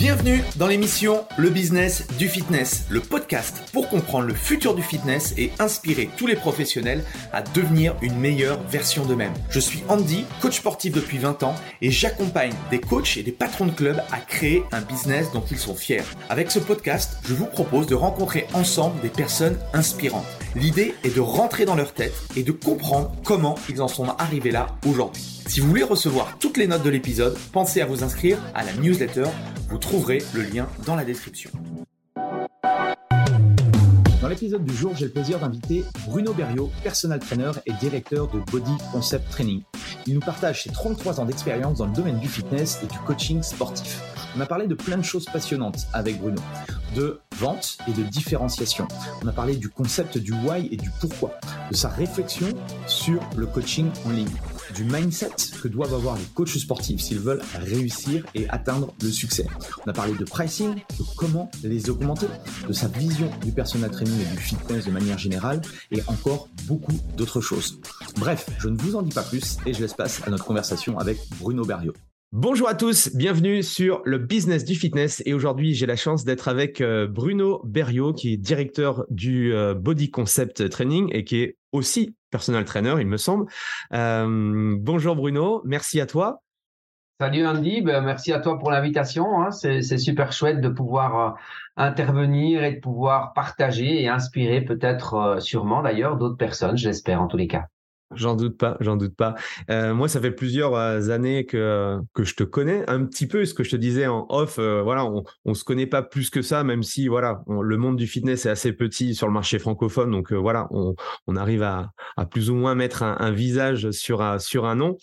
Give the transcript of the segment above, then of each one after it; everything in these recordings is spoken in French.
Bienvenue dans l'émission Le Business du Fitness, le podcast pour comprendre le futur du fitness et inspirer tous les professionnels à devenir une meilleure version d'eux-mêmes. Je suis Andy, coach sportif depuis 20 ans et j'accompagne des coachs et des patrons de clubs à créer un business dont ils sont fiers. Avec ce podcast, je vous propose de rencontrer ensemble des personnes inspirantes. L'idée est de rentrer dans leur tête et de comprendre comment ils en sont arrivés là aujourd'hui. Si vous voulez recevoir toutes les notes de l'épisode, pensez à vous inscrire à la newsletter. Vous trouverez le lien dans la description. Dans l'épisode du jour, j'ai le plaisir d'inviter Bruno Berriot, personal trainer et directeur de Body Concept Training. Il nous partage ses 33 ans d'expérience dans le domaine du fitness et du coaching sportif. On a parlé de plein de choses passionnantes avec Bruno, de vente et de différenciation. On a parlé du concept du why et du pourquoi, de sa réflexion sur le coaching en ligne du mindset que doivent avoir les coachs sportifs s'ils veulent réussir et atteindre le succès. On a parlé de pricing, de comment les augmenter, de sa vision du personal training et du fitness de manière générale et encore beaucoup d'autres choses. Bref, je ne vous en dis pas plus et je laisse place à notre conversation avec Bruno Berriot. Bonjour à tous, bienvenue sur le business du fitness et aujourd'hui j'ai la chance d'être avec euh, Bruno Berriot qui est directeur du euh, Body Concept Training et qui est aussi personal trainer il me semble. Euh, bonjour Bruno, merci à toi. Salut Andy, ben, merci à toi pour l'invitation. Hein. C'est super chouette de pouvoir intervenir et de pouvoir partager et inspirer peut-être sûrement d'ailleurs d'autres personnes, j'espère en tous les cas. J'en doute pas, j'en doute pas. Euh, moi, ça fait plusieurs euh, années que que je te connais un petit peu. Ce que je te disais en off, euh, voilà, on on se connaît pas plus que ça, même si voilà, le monde du fitness est assez petit sur le marché francophone. Donc voilà, on arrive à plus ou moins mettre un, visage sur un nom.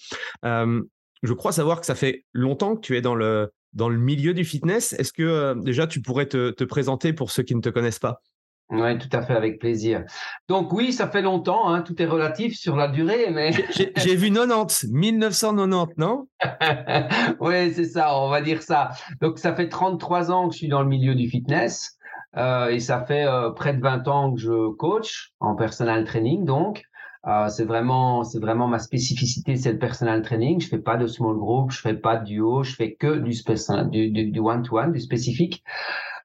je crois savoir que ça fait longtemps que tu es dans le milieu du fitness. Est-ce que déjà tu pourrais te présenter pour ceux qui ne te connaissent pas? Oui, tout à fait, avec plaisir. Donc oui, ça fait longtemps, hein, tout est relatif sur la durée, mais... J'ai vu 90, 1990, non? Oui, c'est ça, on va dire ça. Donc ça fait 33 ans que je suis dans le milieu du fitness euh, et ça fait euh, près de 20 ans que je coach en personal training, donc. Euh, c'est vraiment, c'est vraiment ma spécificité, c'est le personal training. Je fais pas de small group, je fais pas de duo, je fais que du du, one to one, du spécifique.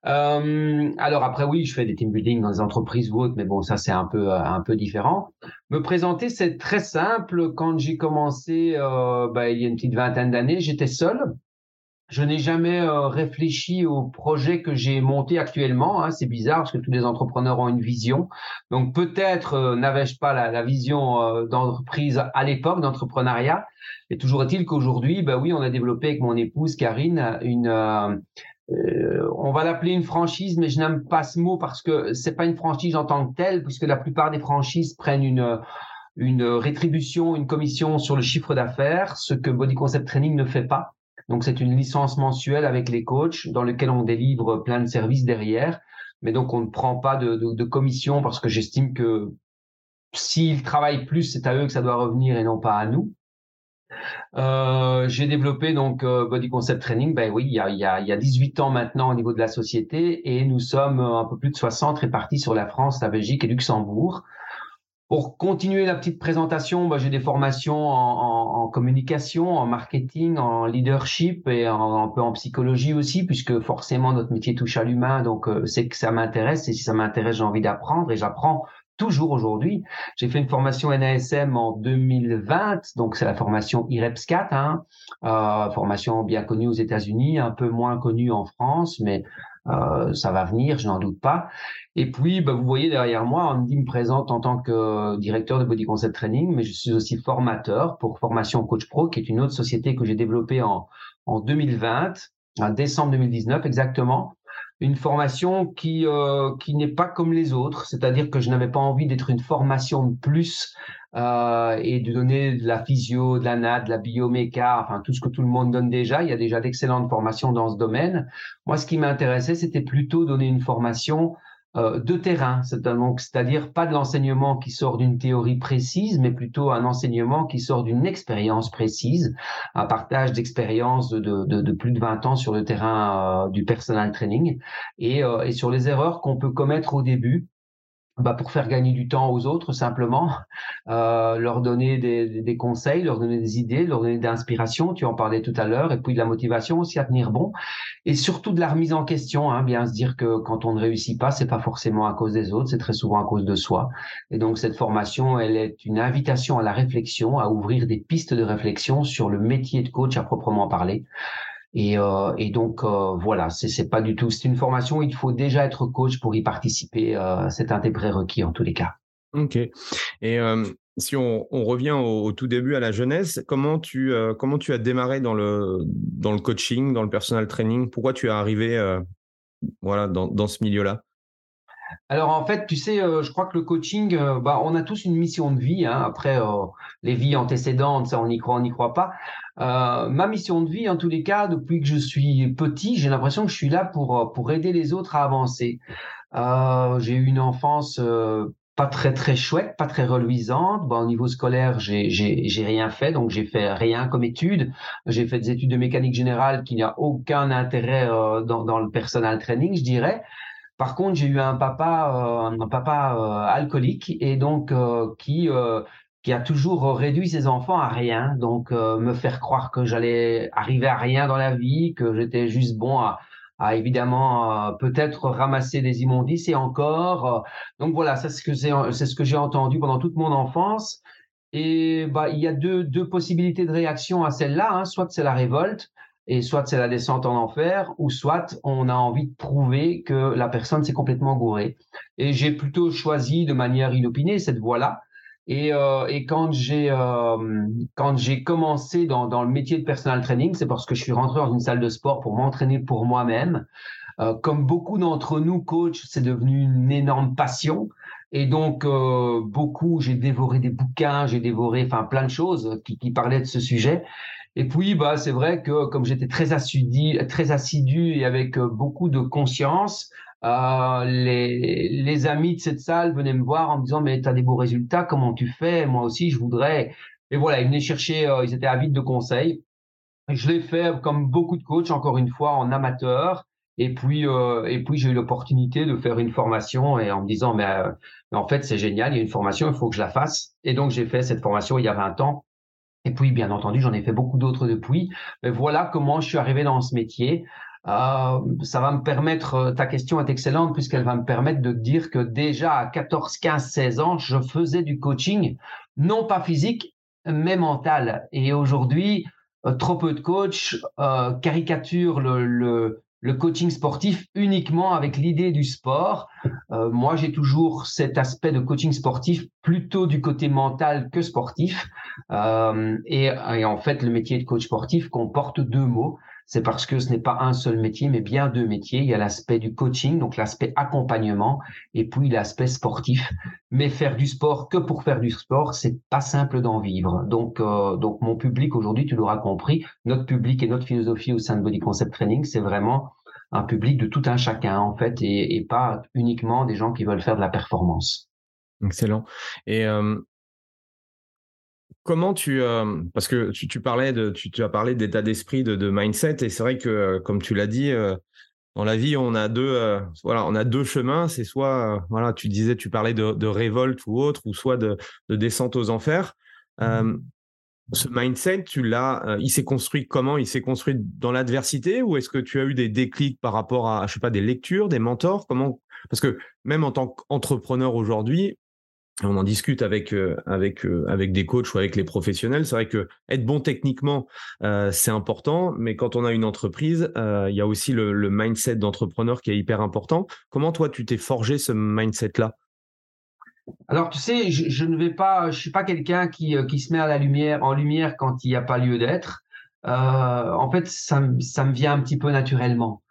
Euh, alors après oui, je fais des team building dans des entreprises ou autres, mais bon ça c'est un peu euh, un peu différent. Me présenter c'est très simple. Quand j'ai commencé euh, bah, il y a une petite vingtaine d'années, j'étais seul. Je n'ai jamais euh, réfléchi au projet que j'ai monté actuellement. Hein. C'est bizarre parce que tous les entrepreneurs ont une vision. Donc peut-être euh, n'avais-je pas la, la vision d'entreprise à l'époque d'entrepreneuriat. Et toujours est-il qu'aujourd'hui, bah oui, on a développé avec mon épouse Karine une euh, on va l'appeler une franchise, mais je n'aime pas ce mot parce que c'est pas une franchise en tant que telle, puisque la plupart des franchises prennent une rétribution, une commission sur le chiffre d'affaires, ce que Body Concept Training ne fait pas. Donc c'est une licence mensuelle avec les coachs dans lequel on délivre plein de services derrière, mais donc on ne prend pas de, de, de commission parce que j'estime que s'ils travaillent plus, c'est à eux que ça doit revenir et non pas à nous. Euh, j'ai développé donc euh, Body Concept Training, ben oui, il y, a, il, y a, il y a 18 ans maintenant au niveau de la société et nous sommes un peu plus de 60 répartis sur la France, la Belgique et Luxembourg. Pour continuer la petite présentation, ben, j'ai des formations en, communication, en marketing, en leadership et un peu en psychologie aussi, puisque forcément notre métier touche à l'humain, donc euh, c'est que ça m'intéresse et si ça m'intéresse, j'ai envie d'apprendre et j'apprends toujours aujourd'hui. J'ai fait une formation NASM en 2020, donc c'est la formation IREPS 4, hein, euh, formation bien connue aux États-Unis, un peu moins connue en France, mais euh, ça va venir, je n'en doute pas. Et puis, bah, vous voyez derrière moi, Andy me présente en tant que directeur de Body Concept Training, mais je suis aussi formateur pour Formation Coach Pro, qui est une autre société que j'ai développée en, en 2020, en décembre 2019 exactement. Une formation qui, euh, qui n'est pas comme les autres, c'est-à-dire que je n'avais pas envie d'être une formation de plus euh, et de donner de la physio, de la nat, de la bioméca, enfin tout ce que tout le monde donne déjà. Il y a déjà d'excellentes formations dans ce domaine. Moi, ce qui m'intéressait, c'était plutôt donner une formation de terrain, c'est-à-dire pas de l'enseignement qui sort d'une théorie précise, mais plutôt un enseignement qui sort d'une expérience précise, un partage d'expérience de, plus de 20 ans sur le terrain euh, du personal training. Et, euh, et sur les erreurs qu'on peut commettre au début bah, pour faire gagner du temps aux autres simplement, euh, leur donner des, des, conseils, leur donner des idées, leur donner des inspirations, tu en parlais tout à l'heure, et puis de la motivation aussi à tenir bon, et surtout de la remise en question, hein, bien se dire que quand on ne réussit pas, c'est pas forcément à cause des autres, c'est très souvent à cause de soi. Et donc cette formation, elle est une invitation à la réflexion, à ouvrir des pistes de réflexion sur le métier de coach à proprement parler. Et, euh, et donc euh, voilà, c'est pas du tout. C'est une formation il faut déjà être coach pour y participer. Euh, c'est un des prérequis en tous les cas. Ok. Et si on, on revient au, tout début à la jeunesse, comment tu comment tu as démarré dans le dans le coaching, dans le personal training? Pourquoi tu es arrivé voilà dans, dans ce milieu-là? Alors en fait, tu sais, je crois que le coaching, bah, on a tous une mission de vie. Hein. Après, les vies antécédentes, ça, on y croit, on n'y croit pas. Euh, ma mission de vie, en tous les cas, depuis que je suis petit, j'ai l'impression que je suis là pour, euh, pour aider les autres à avancer. Euh, j'ai eu une enfance pas très très chouette, pas très reluisante. Bon, au niveau scolaire, j'ai rien fait, donc j'ai fait rien comme études. J'ai fait des études de mécanique générale qui n'a aucun intérêt dans, dans le personal training, je dirais. Par contre, j'ai eu un papa, un papa alcoolique et donc qui qui a toujours réduit ses enfants à rien. Donc, euh, me faire croire que j'allais arriver à rien dans la vie, que j'étais juste bon à, à évidemment euh, peut-être ramasser des immondices et encore. Euh, donc voilà, c'est ce que c'est ce que j'ai entendu pendant toute mon enfance. Et bah il y a deux deux possibilités de réaction à celle-là. Hein. Soit c'est la révolte. Et soit c'est la descente en enfer, ou soit on a envie de prouver que la personne s'est complètement gourée. Et j'ai plutôt choisi de manière inopinée cette voie-là, et, euh, et quand j'ai euh, quand j'ai commencé dans, dans le métier de personal training, c'est parce que je suis rentré dans une salle de sport pour m'entraîner pour moi-même. Euh, comme beaucoup d'entre nous, coach, c'est devenu une énorme passion. Et donc euh, beaucoup, j'ai dévoré des bouquins, j'ai dévoré, enfin plein de choses qui, qui parlaient de ce sujet. Et puis, bah, c'est vrai que comme j'étais très assidu, très assidu et avec euh, beaucoup de conscience, euh, les, les, amis de cette salle venaient me voir en me disant mais tu as des beaux résultats, comment tu fais? Moi aussi, je voudrais. Et voilà, ils venaient chercher, euh, ils étaient avides de conseils. Je l'ai fait comme beaucoup de coachs, encore une fois, en amateur. Et puis, euh, et puis j'ai eu l'opportunité de faire une formation et en me disant mais, mais en fait c'est génial, il y a une formation, il faut que je la fasse. Et donc j'ai fait cette formation il y a 20 ans. Et puis bien entendu j'en ai fait beaucoup d'autres depuis. Mais voilà comment je suis arrivé dans ce métier. Euh, ça va me permettre, euh, ta question est excellente puisqu'elle va me permettre de dire que déjà à 14, 15, 16 ans, je faisais du coaching, non pas physique, mais mental. Et aujourd'hui, euh, trop peu de coachs euh, caricaturent le, le, le, coaching sportif uniquement avec l'idée du sport. Euh, moi, j'ai toujours cet aspect de coaching sportif plutôt du côté mental que sportif. Et, et, en fait, le métier de coach sportif comporte deux mots c'est parce que ce n'est pas un seul métier, mais bien deux métiers. Il y a l'aspect du coaching, donc l'aspect accompagnement, et puis l'aspect sportif. Mais faire du sport que pour faire du sport, c'est pas simple d'en vivre. Donc, euh, donc mon public aujourd'hui, tu l'auras compris, notre public et notre philosophie au sein de Body Concept Training, c'est vraiment un public de tout un chacun en fait, et, pas uniquement des gens qui veulent faire de la performance. Excellent. Et euh, Comment tu euh, parce que tu, parlais de tu, as parlé d'état d'esprit de, mindset et c'est vrai que euh, comme tu l'as dit euh, dans la vie on a deux voilà on a deux chemins. C'est soit voilà tu disais tu parlais de, révolte ou autre ou soit de, descente aux enfers. Mmh. ce mindset tu l'as il s'est construit comment? Il s'est construit dans l'adversité ou est-ce que tu as eu des déclics par rapport à je sais pas des lectures des mentors? Comment? Parce que même en tant qu'entrepreneur aujourd'hui on en discute avec euh, avec euh, avec des coachs ou avec les professionnels. C'est vrai que être bon techniquement, euh, c'est important, mais quand on a une entreprise, il y a aussi le, mindset d'entrepreneur qui est hyper important. Comment toi tu t'es forgé ce mindset là alors tu sais, je, ne vais pas, je suis pas quelqu'un qui, qui se met à la lumière en lumière quand il n'y a pas lieu d'être. en fait, ça, ça me vient un petit peu naturellement.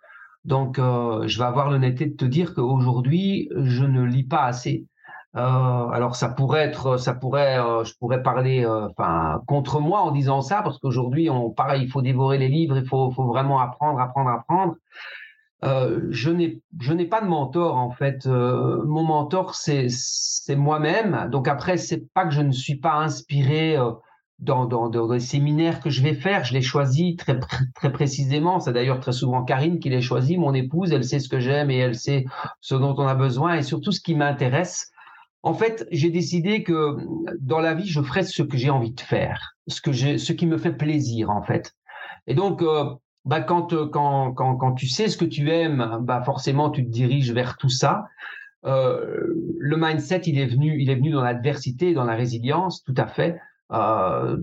Donc, je vais avoir l'honnêteté de te dire qu'aujourd'hui, je ne lis pas assez. Alors, ça pourrait être, ça pourrait, je pourrais parler, enfin, contre moi en disant ça, parce qu'aujourd'hui, on, pareil, il faut dévorer les livres, il faut, vraiment apprendre, apprendre, apprendre. Euh, je n'ai je n'ai pas de mentor en fait. Euh, mon mentor c'est c'est moi-même. Donc après c'est pas que je ne suis pas inspiré euh, dans, dans, dans les séminaires que je vais faire. Je les choisis très très précisément. C'est d'ailleurs très souvent Karine qui les choisit. Mon épouse, elle sait ce que j'aime et elle sait ce dont on a besoin et surtout ce qui m'intéresse. En fait, j'ai décidé que dans la vie, je ferai ce que j'ai envie de faire, ce que j'ai, ce qui me fait plaisir en fait. Et donc, bah quand, euh, quand, quand, quand tu sais ce que tu aimes, bah forcément tu te diriges vers tout ça. Euh, le mindset, il est venu, il est venu dans l'adversité, dans la résilience, tout à fait. Euh,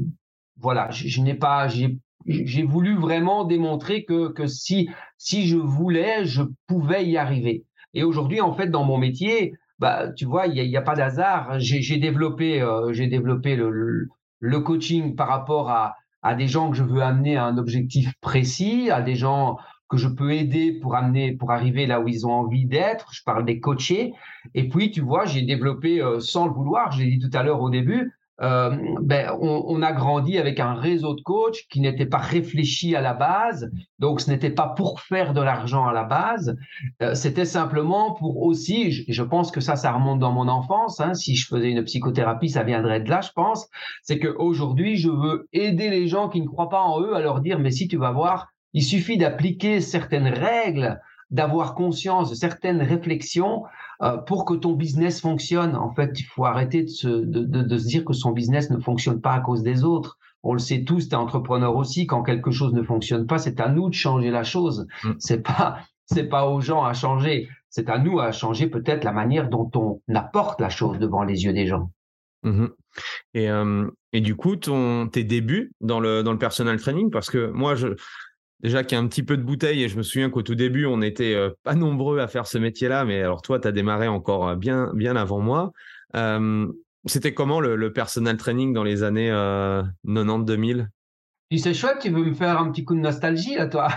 voilà, je, je n'ai pas, j'ai, j'ai voulu vraiment démontrer que, que si, si je voulais, je pouvais y arriver. Et aujourd'hui, en fait, dans mon métier, bah, tu vois, il n'y a, a, pas d'hasard. J'ai, j'ai développé, euh, j'ai développé le, le, le, coaching par rapport à, à des gens que je veux amener à un objectif précis, à des gens que je peux aider pour amener, pour arriver là où ils ont envie d'être. Je parle des coachés. Et puis, tu vois, j'ai développé euh, sans le vouloir, je l'ai dit tout à l'heure au début, euh, ben, on, on, a grandi avec un réseau de coachs qui n'était pas réfléchi à la base. Donc, ce n'était pas pour faire de l'argent à la base. Euh, C'était simplement pour aussi, je, pense que ça, ça remonte dans mon enfance. Hein, si je faisais une psychothérapie, ça viendrait de là, je pense. C'est qu'aujourd'hui, je veux aider les gens qui ne croient pas en eux à leur dire, mais si tu vas voir, il suffit d'appliquer certaines règles d'avoir conscience de certaines réflexions euh, pour que ton business fonctionne. En fait, il faut arrêter de se, de, de, de se dire que son business ne fonctionne pas à cause des autres. On le sait tous, tu es entrepreneur aussi, quand quelque chose ne fonctionne pas, c'est à nous de changer la chose. Mm. C'est pas c'est pas aux gens à changer, c'est à nous à changer peut-être la manière dont on apporte la chose devant les yeux des gens. Mmh et, euh, et, du coup, ton, tes débuts dans le, dans le personal training, parce que moi, je, déjà qu'il y a un petit peu de bouteille et je me souviens qu'au tout début, on n'était euh, pas nombreux à faire ce métier-là, mais alors toi, tu as démarré encore euh, bien, bien avant moi. Euh, c'était comment le, le, personal training dans les années 90-2000 c'est chouette, tu veux me faire un petit coup de nostalgie là, toi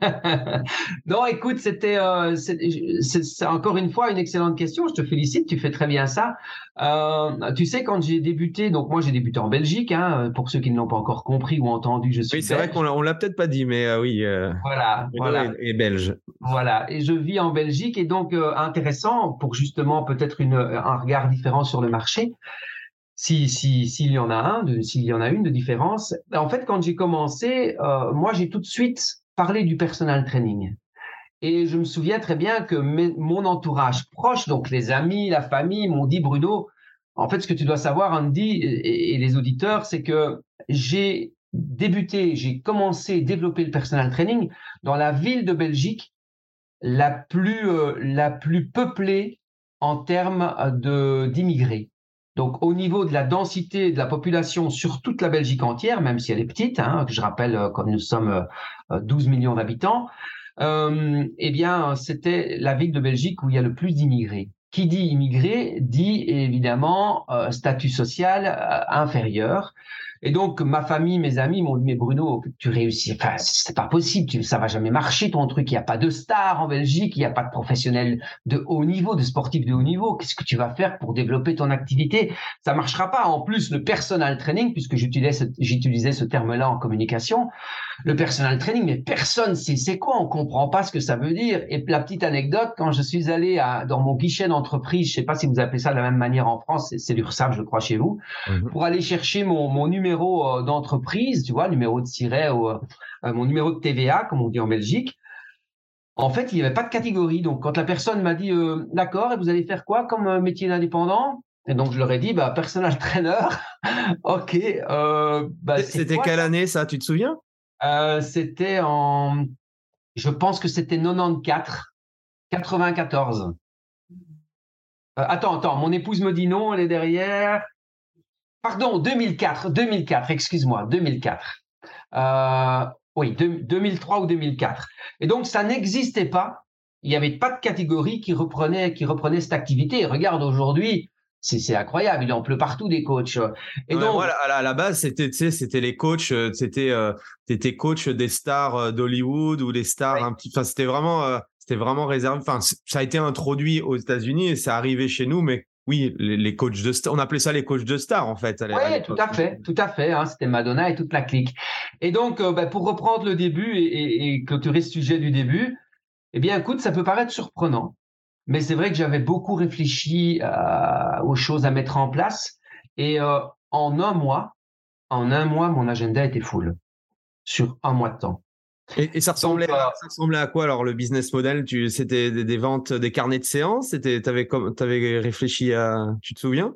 Non, écoute, c'était euh, c'est encore une fois une excellente question. Je te félicite, tu fais très bien ça. Euh, tu sais, quand j'ai débuté, donc moi j'ai débuté en Belgique. Hein, pour ceux qui ne l'ont pas encore compris ou entendu, je suis. Oui, c'est vrai qu'on l'a peut-être pas dit, mais euh, oui. Euh, voilà, voilà. Et, belge. Voilà, et je vis en Belgique et donc euh, intéressant pour justement peut-être une un regard différent sur le marché s'il si, y en a un, s'il y en a une de différence. En fait, quand j'ai commencé, euh, moi j'ai tout de suite parlé du personal training. Et je me souviens très bien que mon entourage proche, donc les amis, la famille, m'ont dit Bruno, en fait, ce que tu dois savoir, Andy, et, les auditeurs, c'est que j'ai débuté, j'ai commencé développer le personal training dans la ville de Belgique la plus euh, la plus peuplée en termes de d'immigrés. Donc, au niveau de la densité de la population sur toute la Belgique entière, même si elle est petite, hein, je rappelle, euh, comme nous sommes 12 euh, millions d'habitants, euh, eh bien, c'était la ville de Belgique où il y a le plus d'immigrés. Qui dit immigré dit évidemment euh, statut social inférieur. Et donc, ma famille, mes amis m'ont dit, mais Bruno, tu réussis, enfin, c'est pas possible, tu, ça va jamais marcher ton truc. Il n'y a pas de stars en Belgique, il n'y a pas de professionnels de haut niveau, de sportifs de haut niveau. Qu'est-ce que tu vas faire pour développer ton activité? Ça marchera pas. En plus, le personal training, puisque j'utilisais, j'utilisais ce terme-là en communication, le personal training, mais personne sait c'est quoi, on comprend pas ce que ça veut dire. Et la petite anecdote, quand je suis allé à, dans mon guichet d'entreprise, je sais pas si vous appelez ça de la même manière en France, c'est l'URSSAF, je crois, chez vous, mmh pour aller chercher mon, mon numéro euh, d'entreprise, tu vois, numéro de siret ou euh, euh, mon numéro de TVA, comme on dit en Belgique. En fait, il n'y avait pas de catégorie. Donc, quand la personne m'a dit, d'accord, et vous allez faire quoi comme métier d'indépendant? Et donc, je leur ai dit, bah, personal trainer. ok. Bah, c'était quelle année ça? Tu te souviens? C'était en, je pense que c'était 94, 94. attends, attends, mon épouse me dit non, elle est derrière. Pardon, 2004, 2004, excuse-moi, 2004. Euh, oui, 2003 ou 2004. Et donc, ça n'existait pas. Il n'y avait pas de catégorie qui reprenait cette activité. regarde, aujourd'hui, c'est incroyable. Il en pleut partout des coachs. Et donc, voilà, à la base, c'était, c'était les coachs, euh, c'était, euh, t'étais coach des stars euh, d'Hollywood ou des stars un petit. Enfin, c'était vraiment, c'était vraiment réservé. Enfin, ça a été introduit aux États-Unis et ça arrivé chez nous, mais oui, les, coachs de stars, on appelait ça les coachs de stars en fait. Oui, tout à fait, tout à fait. Hein, c'était Madonna et toute la clique. Et donc, bah, pour reprendre le début et, et, et clôturer ce sujet du début, eh bien, écoute, ça peut paraître surprenant, mais c'est vrai que j'avais beaucoup réfléchi euh, aux choses à mettre en place. Et euh, en un mois, en un mois, mon agenda était full sur un mois de temps. Et, ça, ressemblait, à, euh, ça ressemblait à quoi alors le business model? C'était des, ventes, des carnets de séances? Tu avais, avais réfléchi à. Tu te souviens?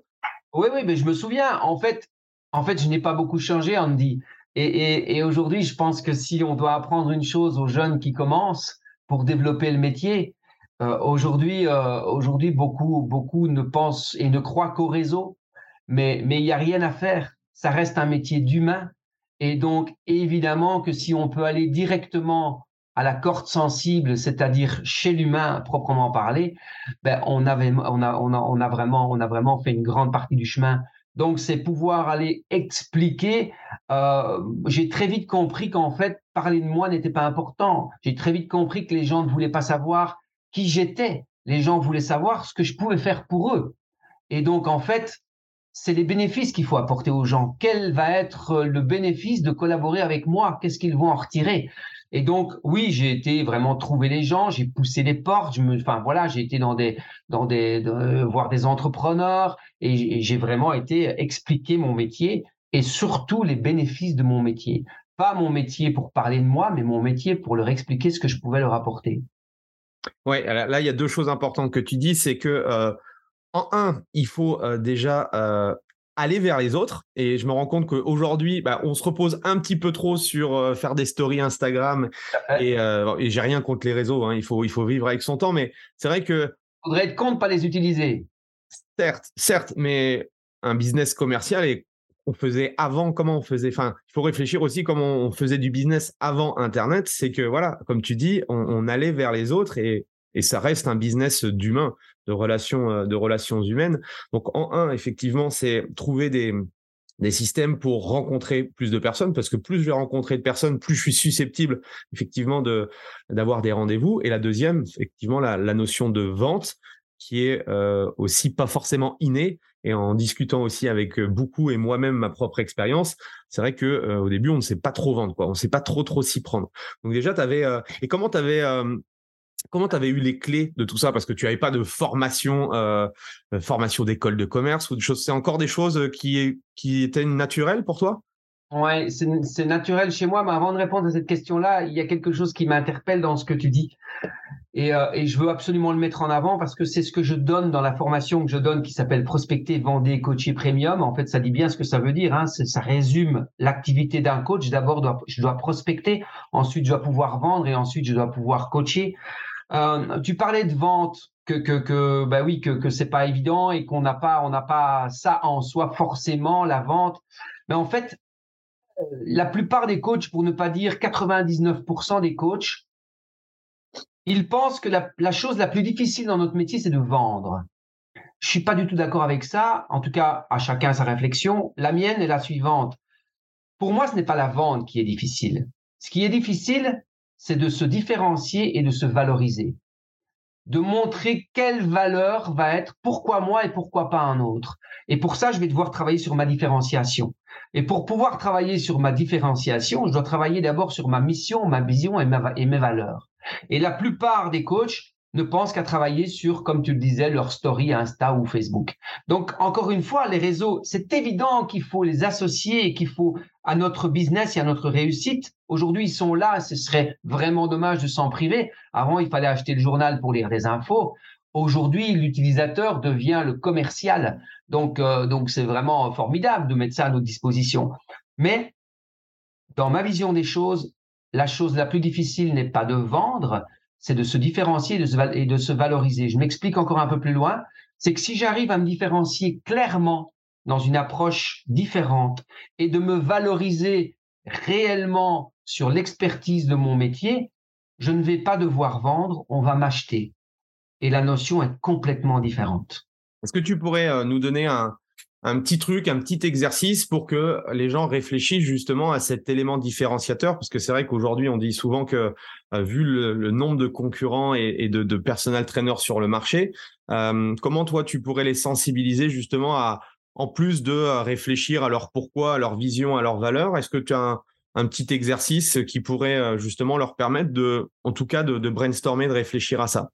Oui, oui, mais je me souviens. En fait, en fait je n'ai pas beaucoup changé, Andy. Et, et, et aujourd'hui, je pense que si on doit apprendre une chose aux jeunes qui commencent pour développer le métier, euh, aujourd'hui, euh, aujourd'hui, beaucoup, beaucoup ne pensent et ne croient qu'au réseau, mais mais il n'y a rien à faire. Ça reste un métier d'humain, et donc évidemment que si on peut aller directement à la corde sensible, c'est-à-dire chez l'humain proprement parlé, ben on avait, on a, on a, on a vraiment, on a vraiment fait une grande partie du chemin. Donc c'est pouvoir aller expliquer. Euh, j'ai très vite compris qu'en fait parler de moi n'était pas important. J'ai très vite compris que les gens ne voulaient pas savoir qui j'étais. Les gens voulaient savoir ce que je pouvais faire pour eux. Et donc, en fait, c'est les bénéfices qu'il faut apporter aux gens. Quel va être le bénéfice de collaborer avec moi? Qu'est-ce qu'ils vont en retirer? Et donc, oui, j'ai été vraiment trouver les gens, j'ai poussé les portes, je me, enfin voilà, j'ai été dans des, dans des, voir des entrepreneurs et j'ai vraiment été expliquer mon métier et surtout les bénéfices de mon métier. Pas mon métier pour parler de moi, mais mon métier pour leur expliquer ce que je pouvais leur apporter. Oui, là, il y a deux choses importantes que tu dis. C'est que, euh, en un, il faut euh, déjà euh, aller vers les autres. Et je me rends compte qu'aujourd'hui, bah, on se repose un petit peu trop sur faire des stories Instagram. Et, et j'ai rien contre les réseaux. Hein. il, faut, il faut vivre avec son temps. Mais c'est vrai que. Il faudrait être contre, pas les utiliser. Certes, certes, mais un business commercial et on faisait avant, comment on faisait. Enfin, il faut réfléchir aussi comment on faisait du business avant Internet. C'est que voilà, comme tu dis, on, allait vers les autres et, ça reste un business d'humain, de relations, euh, de relations humaines. Donc en un, effectivement, c'est trouver des systèmes pour rencontrer plus de personnes parce que plus je vais rencontrer de personnes, plus je suis susceptible effectivement d'avoir des rendez-vous. Et la deuxième, effectivement, la, la notion de vente qui est euh, aussi pas forcément innée et en discutant aussi avec euh, beaucoup et moi-même ma propre expérience, c'est vrai que euh, au début on ne sait pas trop vendre quoi, on ne sait pas trop trop s'y prendre. Donc déjà tu avais euh, et comment tu avais comment tu eu les clés de tout ça? Parce que tu n'avais pas de formation formation d'école de commerce ou de choses c'est encore des choses qui qui étaient naturelles pour toi? Ouais, c'est naturel chez moi, mais avant de répondre à cette question-là, il y a quelque chose qui m'interpelle dans ce que tu dis. Et, euh, et, je veux absolument le mettre en avant parce que c'est ce que je donne dans la formation que je donne qui s'appelle Prospecter, Vendre, Coacher Premium. En fait, ça dit bien ce que ça veut dire. Hein. Ça résume l'activité d'un coach. D'abord, je dois prospecter, ensuite je dois pouvoir vendre et ensuite je dois pouvoir coacher. Euh, tu parlais de vente, que que que bah oui que c'est pas évident et qu'on n'a pas on n'a pas ça en soi forcément la vente. Mais en fait, euh, la plupart des coachs, pour ne pas dire 99% des coachs, ils pensent que la, chose la plus difficile dans notre métier, c'est de vendre. Je suis pas du tout d'accord avec ça. En tout cas, à chacun sa réflexion. La mienne est la suivante. Pour moi, ce n'est pas la vente qui est difficile. Ce qui est difficile, c'est de se différencier et de se valoriser. De montrer quelle valeur va être pourquoi moi et pourquoi pas un autre. Et pour ça, je vais devoir travailler sur ma différenciation. Et pour pouvoir travailler sur ma différenciation, je dois travailler d'abord sur ma mission, ma vision et, mes valeurs. Et la plupart des coachs ne pensent qu'à travailler sur, comme tu le disais, leur story Insta ou Facebook. Donc, encore une fois, les réseaux, c'est évident qu'il faut les associer et qu'il faut à notre business et à notre réussite. Aujourd'hui, ils sont là. Ce serait vraiment dommage de s'en priver. Avant, il fallait acheter le journal pour lire des infos. Aujourd'hui, l'utilisateur devient le commercial. Donc, euh, donc c'est vraiment formidable de mettre ça à notre disposition. Mais dans ma vision des choses, la chose la plus difficile n'est pas de vendre, c'est de se différencier et de se valoriser. Je m'explique encore un peu plus loin. C'est que si j'arrive à me différencier clairement dans une approche différente et de me valoriser réellement sur l'expertise de mon métier, je ne vais pas devoir vendre, on va m'acheter et la notion est complètement différente. Est-ce que tu pourrais nous donner un, un petit truc, un petit exercice pour que les gens réfléchissent justement à cet élément différenciateur, parce que c'est vrai qu'aujourd'hui on dit souvent que euh, vu le, nombre de concurrents et, de, de personal trainers sur le marché, euh, comment toi tu pourrais les sensibiliser justement à, en plus de euh, réfléchir à leur pourquoi, à leur vision, à leur valeur, est-ce que tu as un, petit exercice qui pourrait justement leur permettre de, en tout cas, de, brainstormer, de réfléchir à ça?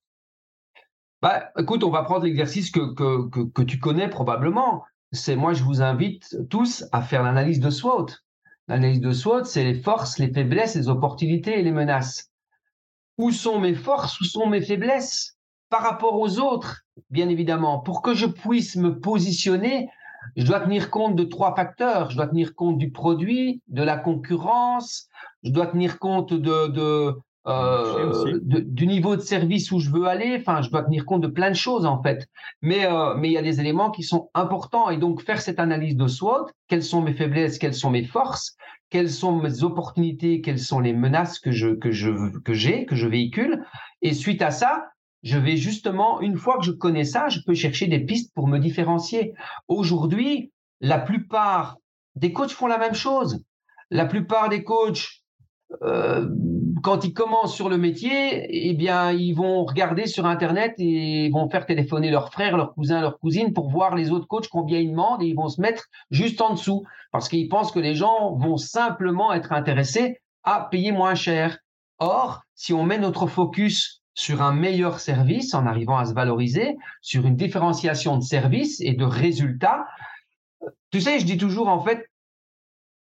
Bah, écoute, on va prendre l'exercice que, tu connais probablement c'est moi, je vous invite tous à faire l'analyse de SWOT. L'analyse de SWOT, c'est les forces, les faiblesses, les opportunités et les menaces. Où sont mes forces, où sont mes faiblesses? Par rapport aux autres, bien évidemment. Pour que je puisse me positionner, je dois tenir compte de trois facteurs. Je dois tenir compte du produit, de la concurrence, je dois tenir compte de, de, euh, du niveau de service où je veux aller. Enfin, je dois tenir compte de plein de choses en fait. Mais euh, mais il y a des éléments qui sont importants et donc faire cette analyse de SWOT. Quelles sont mes faiblesses Quelles sont mes forces Quelles sont mes opportunités Quelles sont les menaces que je que je que j'ai que je véhicule Et suite à ça, je vais justement une fois que je connais ça, je peux chercher des pistes pour me différencier. Aujourd'hui, la plupart des coachs font la même chose. La plupart des coachs euh, quand ils commencent sur le métier, eh bien, ils vont regarder sur Internet et vont faire téléphoner leurs frères, leurs cousins, leurs cousines pour voir les autres coachs combien ils demandent et ils vont se mettre juste en dessous parce qu'ils pensent que les gens vont simplement être intéressés à payer moins cher. Or, si on met notre focus sur un meilleur service en arrivant à se valoriser, sur une différenciation de service et de résultats, tu sais, je dis toujours en fait,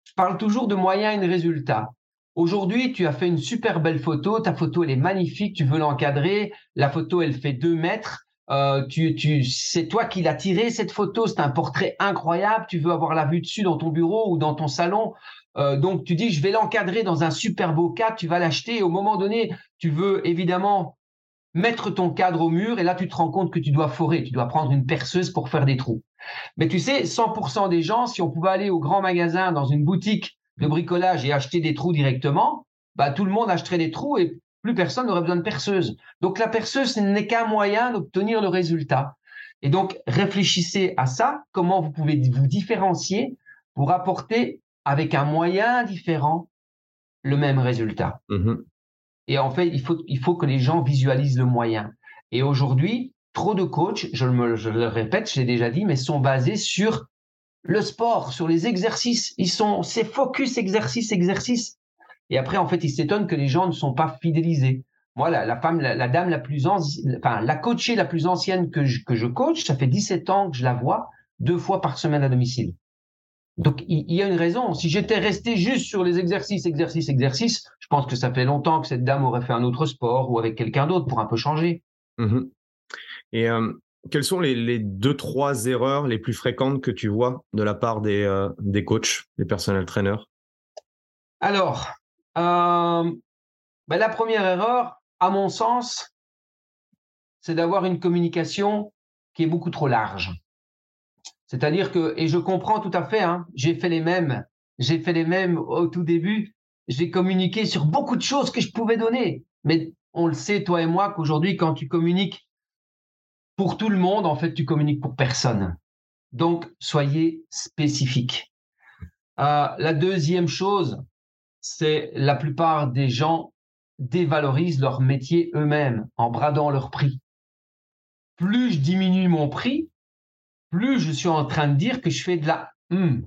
je parle toujours de moyens et de résultats. Aujourd'hui, tu as fait une super belle photo, ta photo elle est magnifique, tu veux l'encadrer, la photo elle fait deux mètres, euh, tu, tu, c'est toi qui l'as tirée cette photo, c'est un portrait incroyable, tu veux avoir la vue dessus dans ton bureau ou dans ton salon, euh, donc tu dis je vais l'encadrer dans un super beau cadre, tu vas l'acheter, et au moment donné, tu veux évidemment mettre ton cadre au mur. Et là tu te rends compte que tu dois forer, tu dois prendre une perceuse pour faire des trous. Mais tu sais, 100% des gens, si on pouvait aller au grand magasin, dans une boutique de bricolage et acheter des trous directement, bah, tout le monde achèterait des trous et plus personne n'aurait besoin de perceuse. Donc la perceuse n'est qu'un moyen d'obtenir le résultat. Et donc réfléchissez à ça, comment vous pouvez vous différencier pour apporter avec un moyen différent le même résultat? Mmh et en fait, il faut, il faut que les gens visualisent le moyen. Et aujourd'hui, trop de coachs, je, me, je le répète, je l'ai déjà dit, mais sont basés sur le sport, sur les exercices. Ils sont, c'est focus exercice, exercice. Et après, en fait, ils s'étonnent que les gens ne sont pas fidélisés. Moi, la, femme, la, dame la plus ancienne, enfin, la coachée la plus ancienne que je, que je coach, ça fait 17 ans que je la vois deux fois par semaine à domicile. Donc, il, y a une raison. Si j'étais resté juste sur les exercices, exercices, exercices, je pense que ça fait longtemps que cette dame aurait fait un autre sport ou avec quelqu'un d'autre pour un peu changer. Mmh Et euh, quelles sont les, deux, trois erreurs les plus fréquentes que tu vois de la part des, euh, des coachs, des personnels trainers? Alors, euh, ben la première erreur, à mon sens, c'est d'avoir une communication qui est beaucoup trop large. C'est-à-dire que, et je comprends tout à fait, hein, j'ai fait les mêmes, j'ai fait les mêmes au tout début, j'ai communiqué sur beaucoup de choses que je pouvais donner. Mais on le sait, toi et moi, qu'aujourd'hui, quand tu communiques pour tout le monde, en fait, tu communiques pour personne. Donc, soyez spécifique. Euh, la deuxième chose, c'est la plupart des gens dévalorisent leur métier eux-mêmes en bradant leur prix. Plus je diminue mon prix, plus je suis en train de dire que je fais de la, hmm,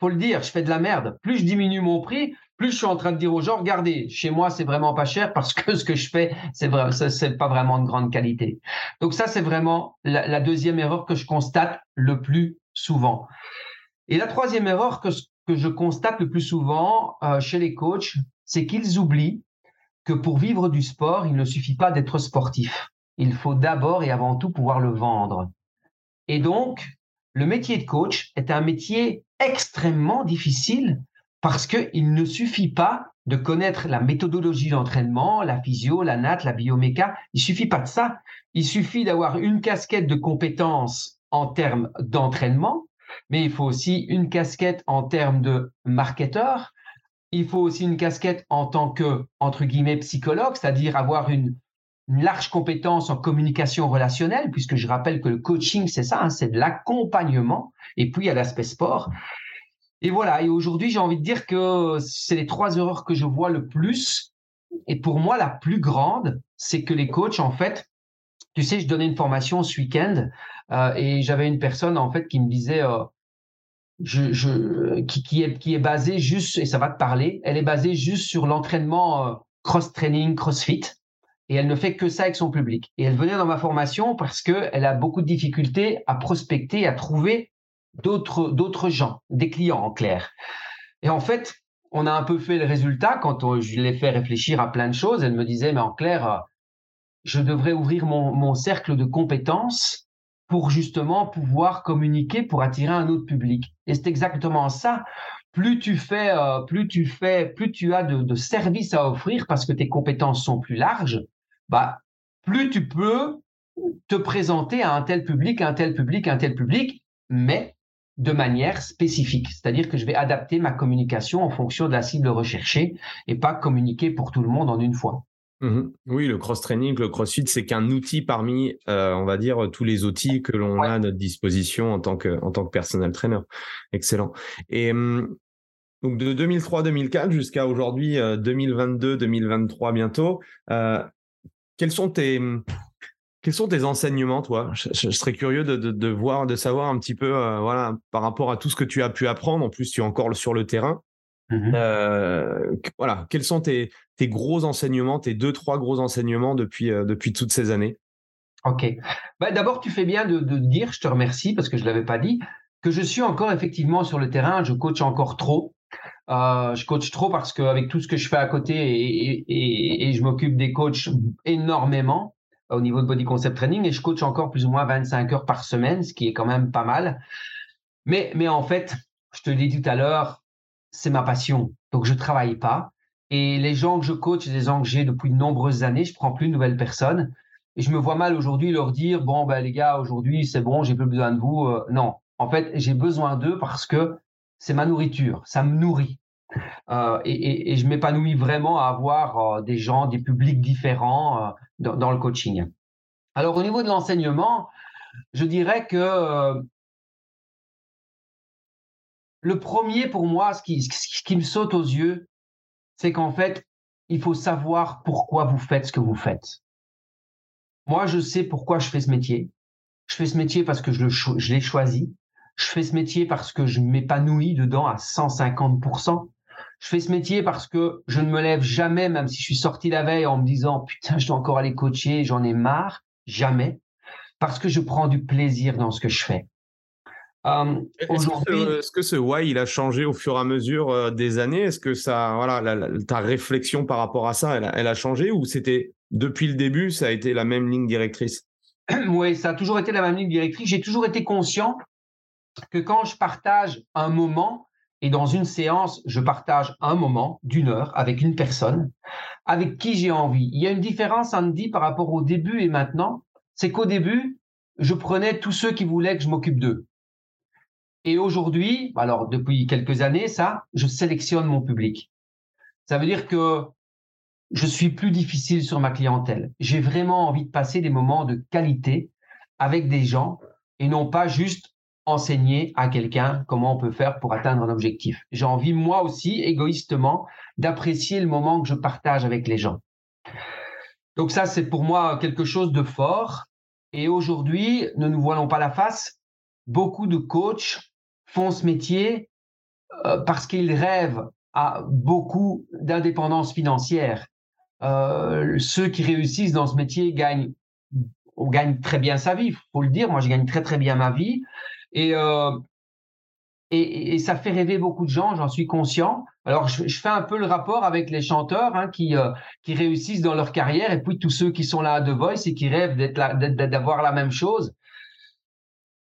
faut le dire, je fais de la merde. Plus je diminue mon prix, plus je suis en train de dire aux gens, regardez, chez moi, c'est vraiment pas cher parce que ce que je fais, c'est vrai, pas vraiment de grande qualité. Donc ça, c'est vraiment la, deuxième erreur que je constate le plus souvent. Et la troisième erreur que, que je constate le plus souvent euh, chez les coachs, c'est qu'ils oublient que pour vivre du sport, il ne suffit pas d'être sportif. Il faut d'abord et avant tout pouvoir le vendre. Et donc, le métier de coach est un métier extrêmement difficile parce qu'il ne suffit pas de connaître la méthodologie d'entraînement, la physio, la natte, la bioméca. Il suffit pas de ça. Il suffit d'avoir une casquette de compétences en termes d'entraînement, mais il faut aussi une casquette en termes de marketeur. Il faut aussi une casquette en tant que, entre guillemets, psychologue, c'est-à-dire avoir une, large compétence en communication relationnelle, puisque je rappelle que le coaching, c'est ça, hein, c'est de l'accompagnement, et puis il y a l'aspect sport. Et voilà, et aujourd'hui, j'ai envie de dire que c'est les trois erreurs que je vois le plus. Et pour moi, la plus grande, c'est que les coachs, en fait, tu sais, je donnais une formation ce week-end euh, et j'avais une personne, en fait, qui me disait, euh, qui, est, qui est basée juste, et ça va te parler, elle est basée juste sur l'entraînement euh, cross-training, crossfit et elle ne fait que ça avec son public. Et elle venait dans ma formation parce qu'elle a beaucoup de difficultés à prospecter, à trouver d'autres, d'autres gens, des clients en clair. Et en fait, on a un peu fait le résultat quand je l'ai fait réfléchir à plein de choses. Elle me disait, mais en clair, je devrais ouvrir mon, mon cercle de compétences pour justement pouvoir communiquer, pour attirer un autre public. Et c'est exactement ça plus tu fais, euh, plus tu fais, plus tu as de, de, services à offrir parce que tes compétences sont plus larges, bah, plus tu peux te présenter à un tel public, à un tel public, à un tel public, mais de manière spécifique. C'est-à-dire que je vais adapter ma communication en fonction de la cible recherchée et pas communiquer pour tout le monde en une fois. Mmh oui, le cross-training, le crossfit, c'est qu'un outil parmi, euh, on va dire, tous les outils que l'on a à notre disposition en tant que, en tant que personal trainer. Excellent. Et mmh, donc de 2003-2004 jusqu'à aujourd'hui 2022-2023 euh, bientôt, euh, quels sont tes quels sont tes enseignements, toi? Je, serais curieux de, de, de, voir, de savoir un petit peu, euh, voilà, par rapport à tout ce que tu as pu apprendre. En plus, tu es encore sur le terrain. Mmh euh, voilà, quels sont tes, tes, gros enseignements, tes deux, trois gros enseignements depuis, euh, depuis toutes ces années? Ok. Bah, D'abord, tu fais bien de, de, dire, je te remercie parce que je ne l'avais pas dit, que je suis encore effectivement sur le terrain, je coach encore trop. Euh, je coach trop parce qu'avec tout ce que je fais à côté et, et, et je m'occupe des coachs énormément au niveau de body concept training et je coach encore plus ou moins 25 heures par semaine, ce qui est quand même pas mal. Mais, en fait, je te l'ai dit tout à l'heure, c'est ma passion. Donc, je travaille pas. Et les gens que je coach, des gens que j'ai depuis de nombreuses années, je prends plus de nouvelles personnes. Et je me vois mal aujourd'hui leur dire, bon, ben, les gars, aujourd'hui, c'est bon, j'ai plus besoin de vous. Euh, non. En fait, j'ai besoin d'eux parce que c'est ma nourriture, ça me nourrit. Euh, et, je m'épanouis vraiment à avoir euh, des gens, des publics différents euh, dans, le coaching. Alors au niveau de l'enseignement, je dirais que le premier pour moi, ce qui, me saute aux yeux, c'est qu'en fait, il faut savoir pourquoi vous faites ce que vous faites. Moi, je sais pourquoi je fais ce métier. Je fais ce métier parce que je l'ai choisi. Je fais ce métier parce que je m'épanouis dedans à 150%. Je fais ce métier parce que je ne me lève jamais, même si je suis sorti la veille en me disant putain, je dois encore aller coacher, j'en ai marre. Jamais. Parce que je prends du plaisir dans ce que je fais. Euh, Est-ce que, ce why il a changé au fur et à mesure euh, des années? Est-ce que ça, voilà, la, ta réflexion par rapport à ça, elle a changé ou c'était depuis le début, ça a été la même ligne directrice? Oui, ça a toujours été la même ligne directrice. J'ai toujours été conscient que quand je partage un moment, et dans une séance, je partage un moment d'une heure avec une personne avec qui j'ai envie. Il y a une différence, Andy, par rapport au début et maintenant. C'est qu'au début, je prenais tous ceux qui voulaient que je m'occupe d'eux. Et aujourd'hui, alors depuis quelques années, ça, je sélectionne mon public. Ça veut dire que je suis plus difficile sur ma clientèle. J'ai vraiment envie de passer des moments de qualité avec des gens et non pas juste enseigner à quelqu'un comment on peut faire pour atteindre un objectif. J'ai envie, moi aussi, égoïstement, d'apprécier le moment que je partage avec les gens. Donc ça, c'est pour moi quelque chose de fort. Et aujourd'hui, ne nous voilons pas la face, beaucoup de coachs font ce métier euh, parce qu'ils rêvent à beaucoup d'indépendance financière. Euh, ceux qui réussissent dans ce métier gagnent, on gagne très bien sa vie, faut le dire. Moi, je gagne très très bien ma vie. Euh, et, et, ça fait rêver beaucoup de gens, j'en suis conscient. Alors, je, fais un peu le rapport avec les chanteurs hein, qui, euh, qui réussissent dans leur carrière et puis tous ceux qui sont là à The Voice et qui rêvent d'avoir la même chose.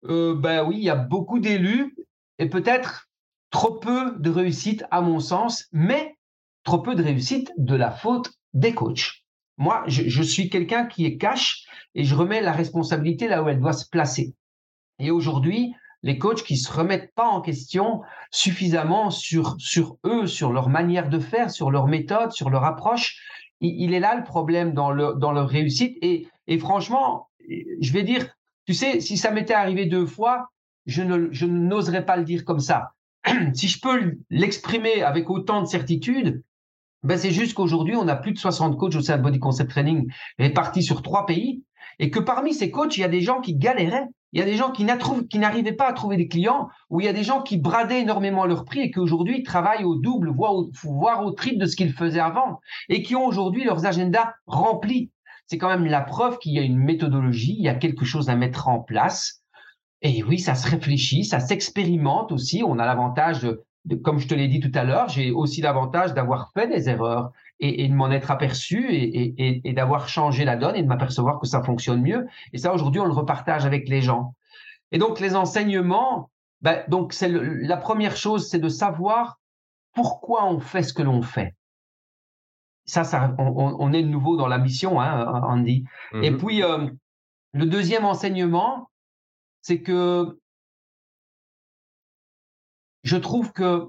Euh, ben oui, il y a beaucoup d'élus et peut-être trop peu de réussite à mon sens, mais trop peu de réussite de la faute des coachs. Moi, je, je suis quelqu'un qui est cash et je remets la responsabilité là où elle doit se placer. Et aujourd'hui, les coachs qui se remettent pas en question suffisamment sur, eux, sur leur manière de faire, sur leur méthode, sur leur approche, il, est là le problème dans, le, dans leur réussite. Et, franchement, je vais dire, tu sais, si ça m'était arrivé deux fois, je je n'oserais pas le dire comme ça. si je peux l'exprimer avec autant de certitude, ben c'est juste qu'aujourd'hui, on a plus de 60 coachs au sein de Body Concept Training répartis sur trois pays et que parmi ces coachs, il y a des gens qui galéraient. Il y a des gens qui n'arrivaient pas à trouver des clients, ou il y a des gens qui bradaient énormément leur prix et qui aujourd'hui travaillent au double, voire au, triple de ce qu'ils faisaient avant, et qui ont aujourd'hui leurs agendas remplis. C'est quand même la preuve qu'il y a une méthodologie, il y a quelque chose à mettre en place. Et oui, ça se réfléchit, ça s'expérimente aussi. On a l'avantage comme je te l'ai dit tout à l'heure, j'ai aussi l'avantage d'avoir fait des erreurs et, de m'en être aperçu et, d'avoir changé la donne et de m'apercevoir que ça fonctionne mieux. Et ça, aujourd'hui, on le repartage avec les gens. Et donc, les enseignements, ben, donc c'est la première chose, c'est de savoir pourquoi on fait ce que l'on fait. Ça, ça on, est de nouveau dans la mission, hein, Andy. Et mm-hmm. puis, euh, le deuxième enseignement, c'est que je trouve que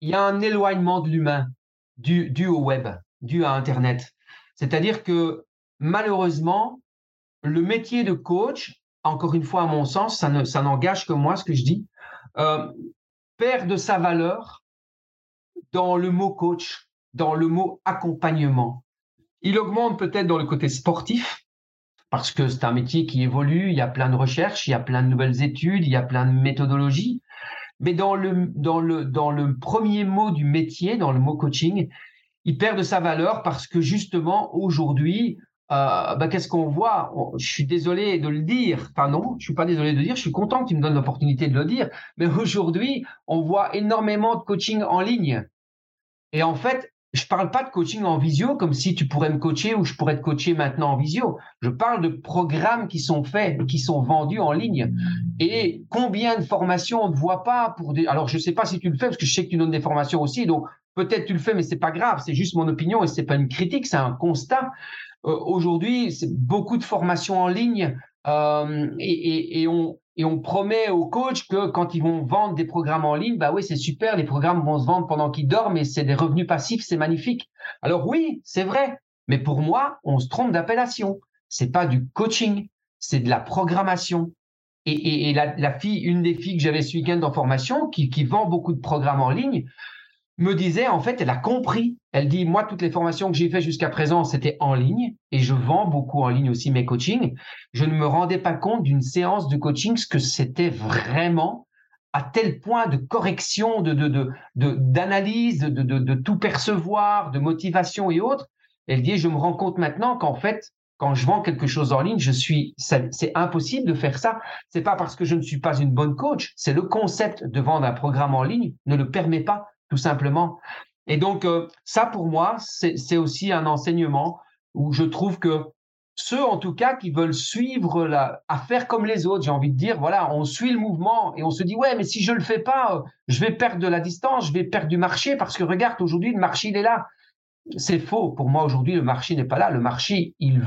il y a un éloignement de l'humain dû, au web, dû à Internet. C'est-à-dire que malheureusement, le métier de coach, encore une fois à mon sens, ça, ne, n'engage que moi ce que je dis, euh, perd de sa valeur dans le mot coach, dans le mot accompagnement. Il augmente peut-être dans le côté sportif, parce que c'est un métier qui évolue, il y a plein de recherches, il y a plein de nouvelles études, il y a plein de méthodologies. Mais dans le, dans le, dans le premier mot du métier, dans le mot coaching, il perd de sa valeur parce que justement, aujourd'hui, euh, bah, qu'est-ce qu'on voit? Je suis désolé de le dire. Enfin non, je suis pas désolé de le dire. Je suis content que tu me donnes l'opportunité de le dire. Mais aujourd'hui, on voit énormément de coaching en ligne. Et en fait, je parle pas de coaching en visio comme si tu pourrais me coacher ou je pourrais te coacher maintenant en visio. Je parle de programmes qui sont faits, qui sont vendus en ligne. Et combien de formations on ne voit pas pour des. Alors je sais pas si tu le fais parce que je sais que tu donnes des formations aussi. Donc peut-être tu le fais, mais c'est pas grave. C'est juste mon opinion et c'est pas une critique, c'est un constat. Euh, aujourd'hui, c'est beaucoup de formations en ligne euh, et, et, et on et on promet aux coachs que quand ils vont vendre des programmes en ligne, bah oui, c'est super, les programmes vont se vendre pendant qu'ils dorment et c'est des revenus passifs, c'est magnifique. Alors oui, c'est vrai, mais pour moi, on se trompe d'appellation. C'est pas du coaching, c'est de la programmation. Et, la, fille, une des filles que j'avais ce week-end en formation, qui vend beaucoup de programmes en ligne, me disait, en fait, elle a compris. Elle dit, moi, toutes les formations que j'ai faites jusqu'à présent, c'était en ligne et je vends beaucoup en ligne aussi mes coachings. Je ne me rendais pas compte d'une séance de coaching, ce que c'était vraiment à tel point de correction, de, de, de, d'analyse, de, de, de, tout percevoir, de motivation et autres. Elle dit, je me rends compte maintenant qu'en fait, quand je vends quelque chose en ligne, je suis, c'est impossible de faire ça. C'est pas parce que je ne suis pas une bonne coach, c'est le concept de vendre un programme en ligne ne le permet pas tout simplement. Et donc, euh, ça, pour moi, c'est aussi un enseignement où je trouve que ceux, en tout cas, qui veulent suivre la, à faire comme les autres, j'ai envie de dire, voilà, on suit le mouvement et on se dit, ouais, mais si je le fais pas, euh, je vais perdre de la distance, je vais perdre du marché parce que regarde, aujourd'hui, le marché, il est là. C'est faux. Pour moi, aujourd'hui, le marché n'est pas là. Le marché, il,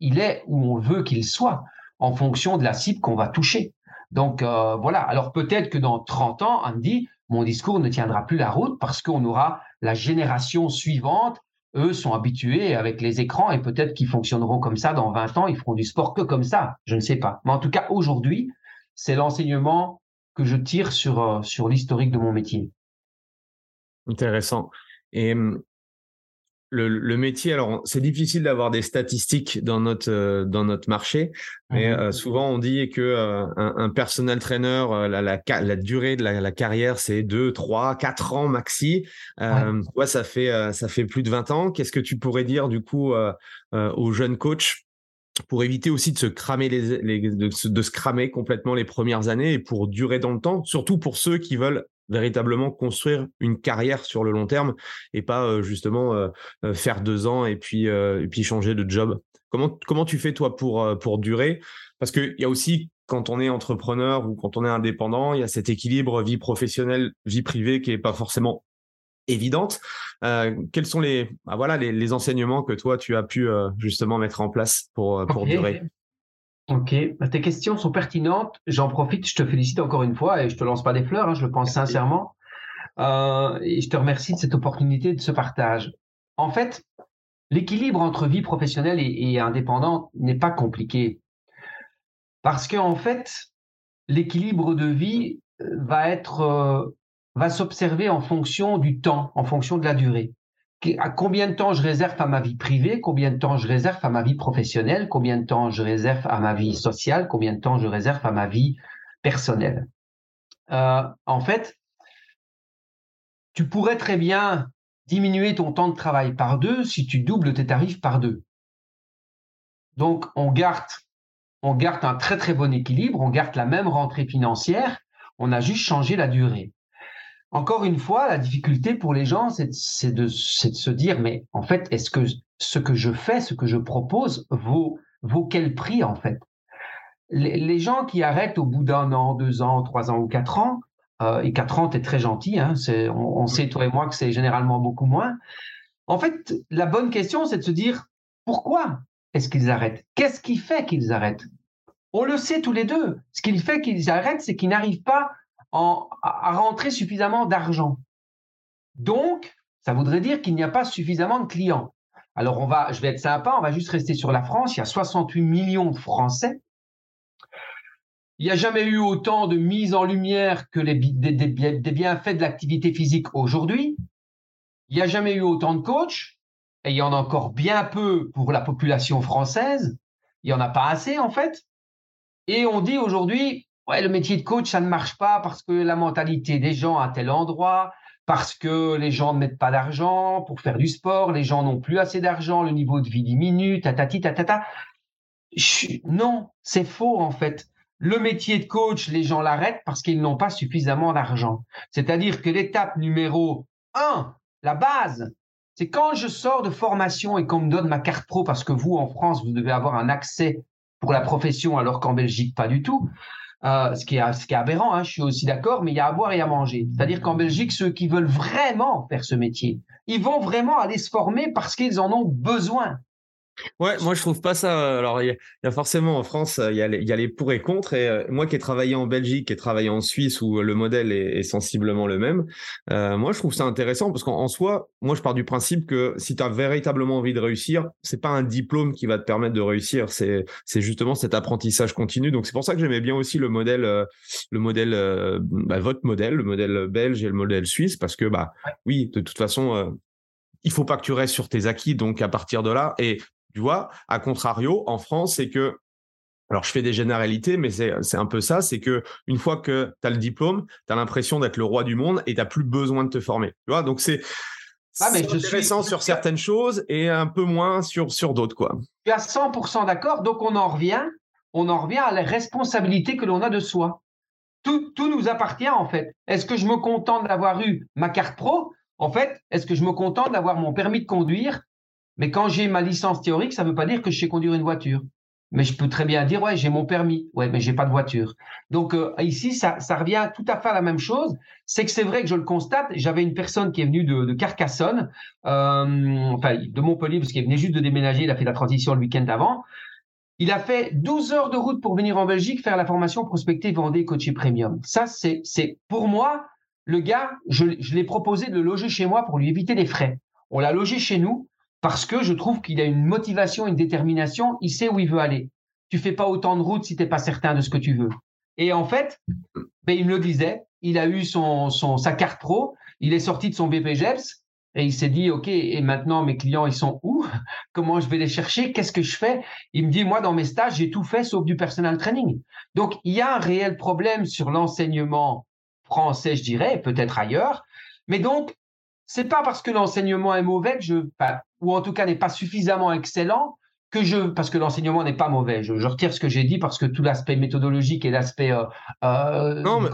il est où on veut qu'il soit en fonction de la cible qu'on va toucher. Donc, euh, voilà. Alors, peut-être que dans 30 ans, Andy, mon discours ne tiendra plus la route parce qu'on aura la génération suivante. Eux sont habitués avec les écrans et peut-être qu'ils fonctionneront comme ça dans 20 ans. Ils feront du sport que comme ça. Je ne sais pas. Mais en tout cas, aujourd'hui, c'est l'enseignement que je tire sur, euh, sur l'historique de mon métier. Intéressant. Et le, métier, alors c'est difficile d'avoir des statistiques dans notre euh, dans notre marché, mais mmh euh, souvent on dit que euh, un, un, personal trainer, la, la, durée de la, carrière c'est 2, 3, 4 ans maxi. Ouais. ça fait ça fait plus de 20 ans. Qu'est-ce que tu pourrais dire du coup aux jeunes coachs pour éviter aussi de se cramer les, de, de, se cramer complètement les premières années et pour durer dans le temps, surtout pour ceux qui veulent véritablement construire une carrière sur le long terme et pas euh, justement euh, euh, faire deux ans et puis et puis changer de job. Comment comment tu fais toi pour pour durer? Parce qu'il y a aussi quand on est entrepreneur ou quand on est indépendant, il y a cet équilibre vie professionnelle vie privée qui est pas forcément évidente. quels sont les bah voilà les, les, enseignements que toi tu as pu justement mettre en place pour pour durer? Ok, bah, tes questions sont pertinentes. J'en profite, je te félicite encore une fois et je te lance pas des fleurs, hein, je le pense sincèrement. Euh, et je te remercie de cette opportunité, de ce partage. En fait, l'équilibre entre vie professionnelle et, indépendante n'est pas compliqué. Parce qu'en fait, l'équilibre de vie euh, va être, euh, va s'observer en fonction du temps, en fonction de la durée. Combien de temps je réserve à ma vie privée, combien de temps je réserve à ma vie professionnelle, combien de temps je réserve à ma vie sociale, combien de temps je réserve à ma vie personnelle? Euh, en fait, tu pourrais très bien diminuer ton temps de travail par deux si tu doubles tes tarifs par deux. Donc, on garde, on garde un très très bon équilibre, on garde la même rentrée financière, on a juste changé la durée. Encore une fois, la difficulté pour les gens, c'est de, se dire, mais en fait, est-ce que ce que je fais, ce que je propose, vaut, vaut quel prix en fait? Les, gens qui arrêtent au bout d'un an, deux ans, trois ans ou quatre ans, euh, et quatre ans, tu es très gentil, hein, on, sait, toi et moi, que c'est généralement beaucoup moins. En fait, la bonne question, c'est de se dire, pourquoi est-ce qu'ils arrêtent? Qu'est-ce qui fait qu'ils arrêtent? On le sait tous les deux. Ce qui fait qu'ils arrêtent, c'est qu'ils n'arrivent pas à rentrer suffisamment d'argent. Donc, ça voudrait dire qu'il n'y a pas suffisamment de clients. Alors, on va, je vais être sympa, on va juste rester sur la France. Il y a 68 millions de Français il n'y a jamais eu autant de mise en lumière que les, des, bienfaits de l'activité physique aujourd'hui. Il n'y a jamais eu autant de coachs, et il y en a encore bien peu pour la population française. Il n'y en a pas assez, en fait. Et on dit aujourd'hui, ouais, le métier de coach, ça ne marche pas parce que la mentalité des gens à tel endroit, parce que les gens ne mettent pas d'argent pour faire du sport, les gens n'ont plus assez d'argent, le niveau de vie diminue, tatati, tatata. Non, c'est faux, en fait. Le métier de coach, les gens l'arrêtent parce qu'ils n'ont pas suffisamment d'argent. C'est-à-dire que l'étape numéro un, la base, c'est quand je sors de formation et qu'on me donne ma carte pro, parce que vous, en France, vous devez avoir un accès pour la profession, alors qu'en Belgique, pas du tout. Euh, ce, qui est, ce qui est aberrant, hein, je suis aussi d'accord, mais il y a à boire et à manger. C'est-à-dire qu'en Belgique, ceux qui veulent vraiment faire ce métier, ils vont vraiment aller se former parce qu'ils en ont besoin. Ouais, moi je trouve pas ça. Alors il y, a forcément en France, il y a, les, il y a les pour et contre. Et euh, moi qui ai travaillé en Belgique, qui ai travaillé en Suisse où le modèle est, sensiblement le même, euh, moi je trouve ça intéressant parce qu'en soi, moi je pars du principe que si tu as véritablement envie de réussir, c'est pas un diplôme qui va te permettre de réussir, c'est c'est justement cet apprentissage continu. Donc c'est pour ça que j'aimais bien aussi le modèle, euh, le modèle, bah, votre modèle, le modèle belge et le modèle suisse, parce que bah oui, de toute façon il faut pas que tu restes sur tes acquis. Donc, à partir de là, et tu vois, à contrario, en France, c'est que alors, je fais des généralités, mais c'est un peu ça, c'est que une fois que tu as le diplôme, tu as l'impression d'être le roi du monde et tu n'as plus besoin de te former. Tu vois, donc c'est ah, intéressant sur certaines choses et un peu moins sur, sur d'autres. quoi. Tu as 100% d'accord, donc on en revient, on en revient à la responsabilité que l'on a de soi. Tout, tout nous appartient en fait. Est-ce que je me contente d'avoir eu ma carte pro? En fait, est-ce que je me contente d'avoir mon permis de conduire? Mais quand j'ai ma licence théorique, ça ne veut pas dire que je sais conduire une voiture. Mais je peux très bien dire, ouais, j'ai mon permis, ouais, mais j'ai pas de voiture. Donc euh, ici, ça, revient tout à fait à la même chose. C'est que c'est vrai que je le constate. J'avais une personne qui est venue de, Carcassonne, euh, enfin de Montpellier, parce qu'il venait juste de déménager. Il a fait la transition le week-end avant. Il a fait 12 heures de route pour venir en Belgique faire la formation prospecter, vendre, coacher premium. Ça, c'est, pour moi, le gars, je l'ai proposé de le loger chez moi pour lui éviter les frais. On l'a logé chez nous parce que je trouve qu'il a une motivation, une détermination, il sait où il veut aller. Tu fais pas autant de routes si tu n'es pas certain de ce que tu veux. Et en fait, ben, il me le disait, il a eu son, son, sa carte pro, il est sorti de son BPGEPS et il s'est dit, OK, et maintenant mes clients, ils sont où? Comment je vais les chercher? Qu'est-ce que je fais? Il me dit, moi, dans mes stages, j'ai tout fait sauf du personal training. Donc, il y a un réel problème sur l'enseignement français, je dirais, peut-être ailleurs. Mais donc, c'est pas parce que l'enseignement est mauvais que je, ou en tout cas n'est pas suffisamment excellent que je, parce que l'enseignement n'est pas mauvais. Je, retire ce que j'ai dit parce que tout l'aspect méthodologique et l'aspect, euh, euh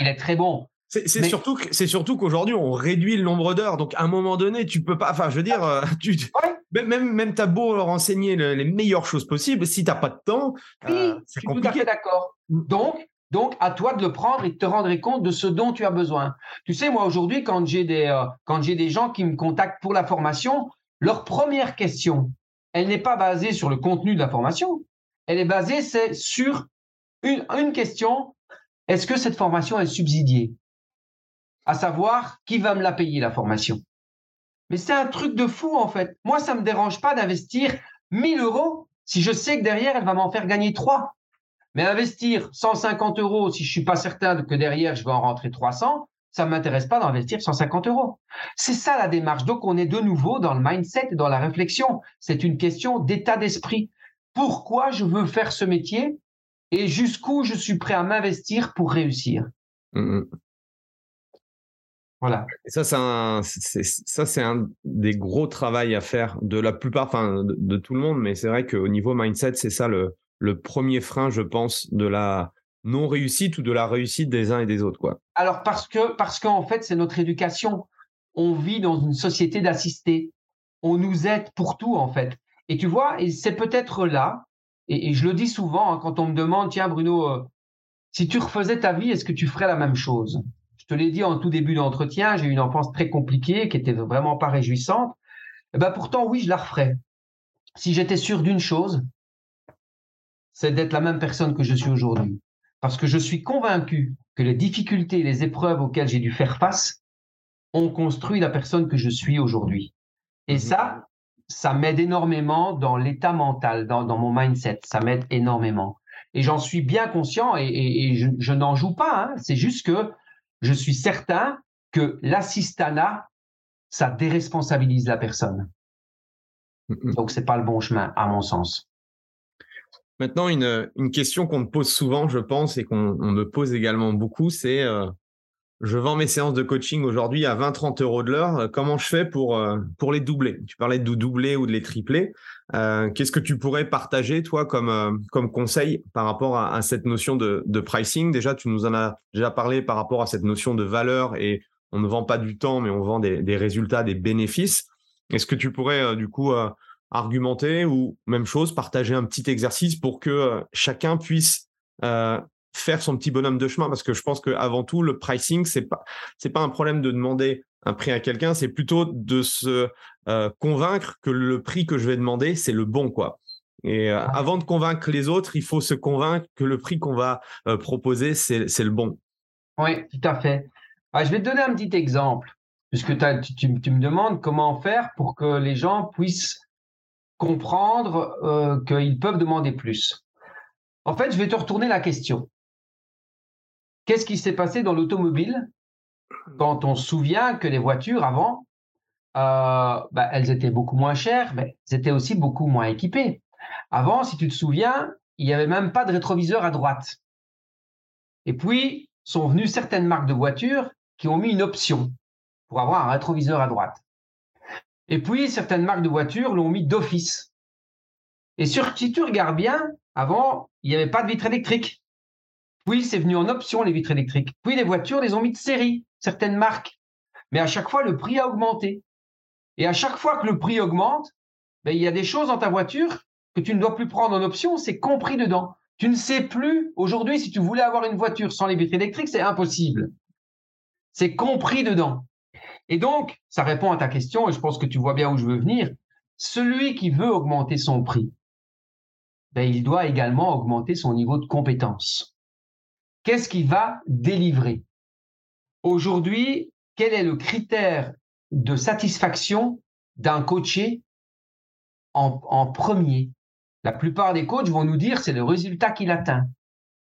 il est très bon. C'est surtout c'est surtout qu'aujourd'hui on réduit le nombre d'heures. Donc à un moment donné, tu peux pas. Enfin, je veux dire, euh, tu, même même t'as beau leur enseigner les meilleures choses possibles, si t'as pas de temps, oui, euh, c'est compliqué. Tout à fait d'accord. Donc donc, à toi de le prendre et de te rendre compte de ce dont tu as besoin. Tu sais, moi aujourd'hui, quand j'ai des, euh, quand j'ai des gens qui me contactent pour la formation, leur première question, elle n'est pas basée sur le contenu de la formation. Elle est basée c'est sur une, question est-ce que cette formation est subsidiée? À savoir, qui va me la payer la formation? Mais c'est un truc de fou, en fait. Moi, ça ne me dérange pas d'investir 1000 euros si je sais que derrière, elle va m'en faire gagner 3. Mais investir 150 euros, si je suis pas certain que derrière, je vais en rentrer 300, ça ne m'intéresse pas d'investir 150 euros. C'est ça la démarche. Donc, on est de nouveau dans le mindset et dans la réflexion. C'est une question d'état d'esprit. Pourquoi je veux faire ce métier et jusqu'où je suis prêt à m'investir pour réussir? Mmh. Voilà. Et ça, c'est un, ça, c'est un des gros travails à faire de la plupart, enfin, de, tout le monde, mais c'est vrai qu'au niveau mindset, c'est ça le, le premier frein, je pense, de la non réussite ou de la réussite des uns et des autres, quoi. Alors, parce que, parce qu'en fait, c'est notre éducation. On vit dans une société d'assistés. On nous aide pour tout, en fait. Et tu vois, c'est peut-être là et, je le dis souvent hein, quand on me demande, tiens Bruno, euh, si tu refaisais ta vie, est-ce que tu ferais la même chose? Je te l'ai dit en tout début d'entretien, j'ai eu une enfance très compliquée qui était vraiment pas réjouissante. Et eh ben pourtant, oui, je la referais. Si j'étais sûr d'une chose, c'est d'être la même personne que je suis aujourd'hui. Parce que je suis convaincu que les difficultés et les épreuves auxquelles j'ai dû faire face ont construit la personne que je suis aujourd'hui. Et mmh ça, ça m'aide énormément dans l'état mental, dans, mon mindset. Ça m'aide énormément. Et j'en suis bien conscient et, je, n'en joue pas. Hein. C'est juste que je suis certain que l'assistanat, ça déresponsabilise la personne. Donc, c'est pas le bon chemin, à mon sens. Maintenant, une, question qu'on me pose souvent, je pense, et qu'on me pose également beaucoup, c'est euh, je vends mes séances de coaching aujourd'hui à 20-30 euros de l'heure. Comment je fais pour, euh, pour les doubler? Tu parlais de doubler ou de les tripler. Euh, qu'est-ce que tu pourrais partager, toi, comme, comme conseil par rapport à, cette notion de, de, pricing? Déjà, tu nous en as déjà parlé par rapport à cette notion de valeur et on ne vend pas du temps, mais on vend des résultats, des bénéfices. Est-ce que tu pourrais, du coup, argumenter ou, même chose, partager un petit exercice pour que chacun puisse faire son petit bonhomme de chemin. Parce que je pense qu'avant tout le pricing c'est pas c'est pas un problème de demander un prix à quelqu'un. C'est plutôt de se euh, convaincre que le prix que je vais demander c'est le bon quoi. Et euh, avant de convaincre les autres il faut se convaincre que le prix qu'on va euh, proposer c'est le bon. Oui tout à fait. Ah, je vais te donner un petit exemple. Puisque tu, tu, tu, me demandes comment faire pour que les gens puissent comprendre qu'ils peuvent demander plus en fait je vais te retourner la question Qu'est-ce qui s'est passé dans l'automobile quand on se souvient que les voitures avant, euh, bah, elles étaient beaucoup moins chères, mais elles étaient aussi beaucoup moins équipées. Avant, si tu te souviens, il n'y avait même pas de rétroviseur à droite. Et puis, sont venues certaines marques de voitures qui ont mis une option pour avoir un rétroviseur à droite. Et puis, certaines marques de voitures l'ont mis d'office. Et sur, si tu regardes bien, avant, il n'y avait pas de vitre électrique. Oui, c'est venu en option, les vitres électriques. Puis les voitures les ont mis de série, certaines marques. Mais à chaque fois, le prix a augmenté. Et à chaque fois que le prix augmente, ben, il y a des choses dans ta voiture que tu ne dois plus prendre en option, c'est compris dedans. Tu ne sais plus, aujourd'hui, si tu voulais avoir une voiture sans les vitres électriques, c'est impossible. C'est compris dedans. Et donc, ça répond à ta question, et je pense que tu vois bien où je veux venir. Celui qui veut augmenter son prix, ben, il doit également augmenter son niveau de compétence. Qu'est-ce qui va délivrer? Aujourd'hui, quel est le critère de satisfaction d'un coaché en, premier? La plupart des coachs vont nous dire c'est le résultat qu'il atteint.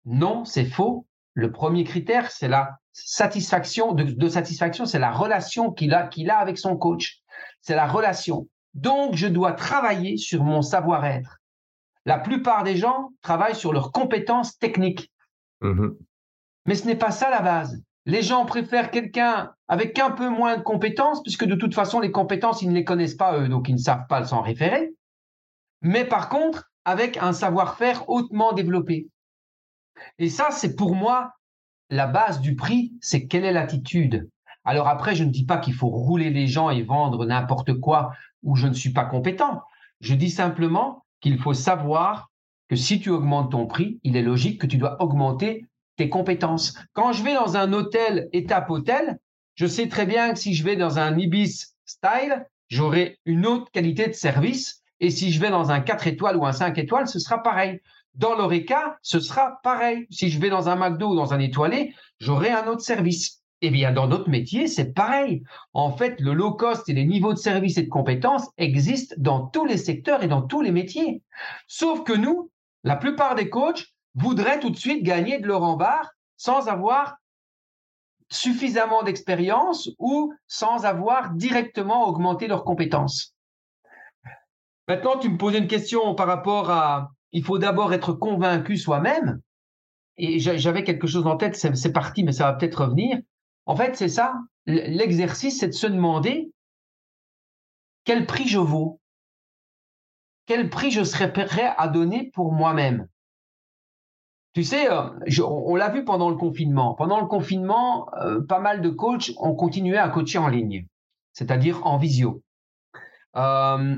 Non, c'est faux. Le premier critère, c'est la satisfaction de, satisfaction, c'est la relation qu'il a, qu'il a avec son coach. C'est la relation. Donc, je dois travailler sur mon savoir-être. La plupart des gens travaillent sur leurs compétences techniques. Mmh mais ce n'est pas ça la base. Les gens préfèrent quelqu'un avec un peu moins de compétences, puisque de toute façon, les compétences, ils ne les connaissent pas eux, donc ils ne savent pas s'en référer. Mais par contre, avec un savoir-faire hautement développé. Et ça, c'est pour moi la base du prix, c'est quelle est l'attitude. Alors après, je ne dis pas qu'il faut rouler les gens et vendre n'importe quoi où je ne suis pas compétent. Je dis simplement qu'il faut savoir que si tu augmentes ton prix, il est logique que tu dois augmenter tes compétences. Quand je vais dans un hôtel étape hôtel, je sais très bien que si je vais dans un Ibis style, j'aurai une autre qualité de service. Et si je vais dans un 4 étoiles ou un 5 étoiles, ce sera pareil. Dans l'Oreca, ce sera pareil. Si je vais dans un McDo ou dans un étoilé, j'aurai un autre service. Eh bien, dans d'autres métiers, c'est pareil. En fait, le low cost et les niveaux de service et de compétences existent dans tous les secteurs et dans tous les métiers. Sauf que nous, la plupart des coachs voudraient tout de suite gagner de leur en sans avoir suffisamment d'expérience ou sans avoir directement augmenté leurs compétences. Maintenant, tu me posais une question par rapport à il faut d'abord être convaincu soi-même. Et j'avais quelque chose en tête, c'est parti, mais ça va peut-être revenir. En fait, c'est ça. L'exercice, c'est de se demander quel prix je vaux, quel prix je serais prêt à donner pour moi-même. Tu sais, euh, on, l'a vu pendant le confinement. Pendant le confinement, euh, pas mal de coachs ont continué à coacher en ligne, c'est-à-dire en visio. Euh,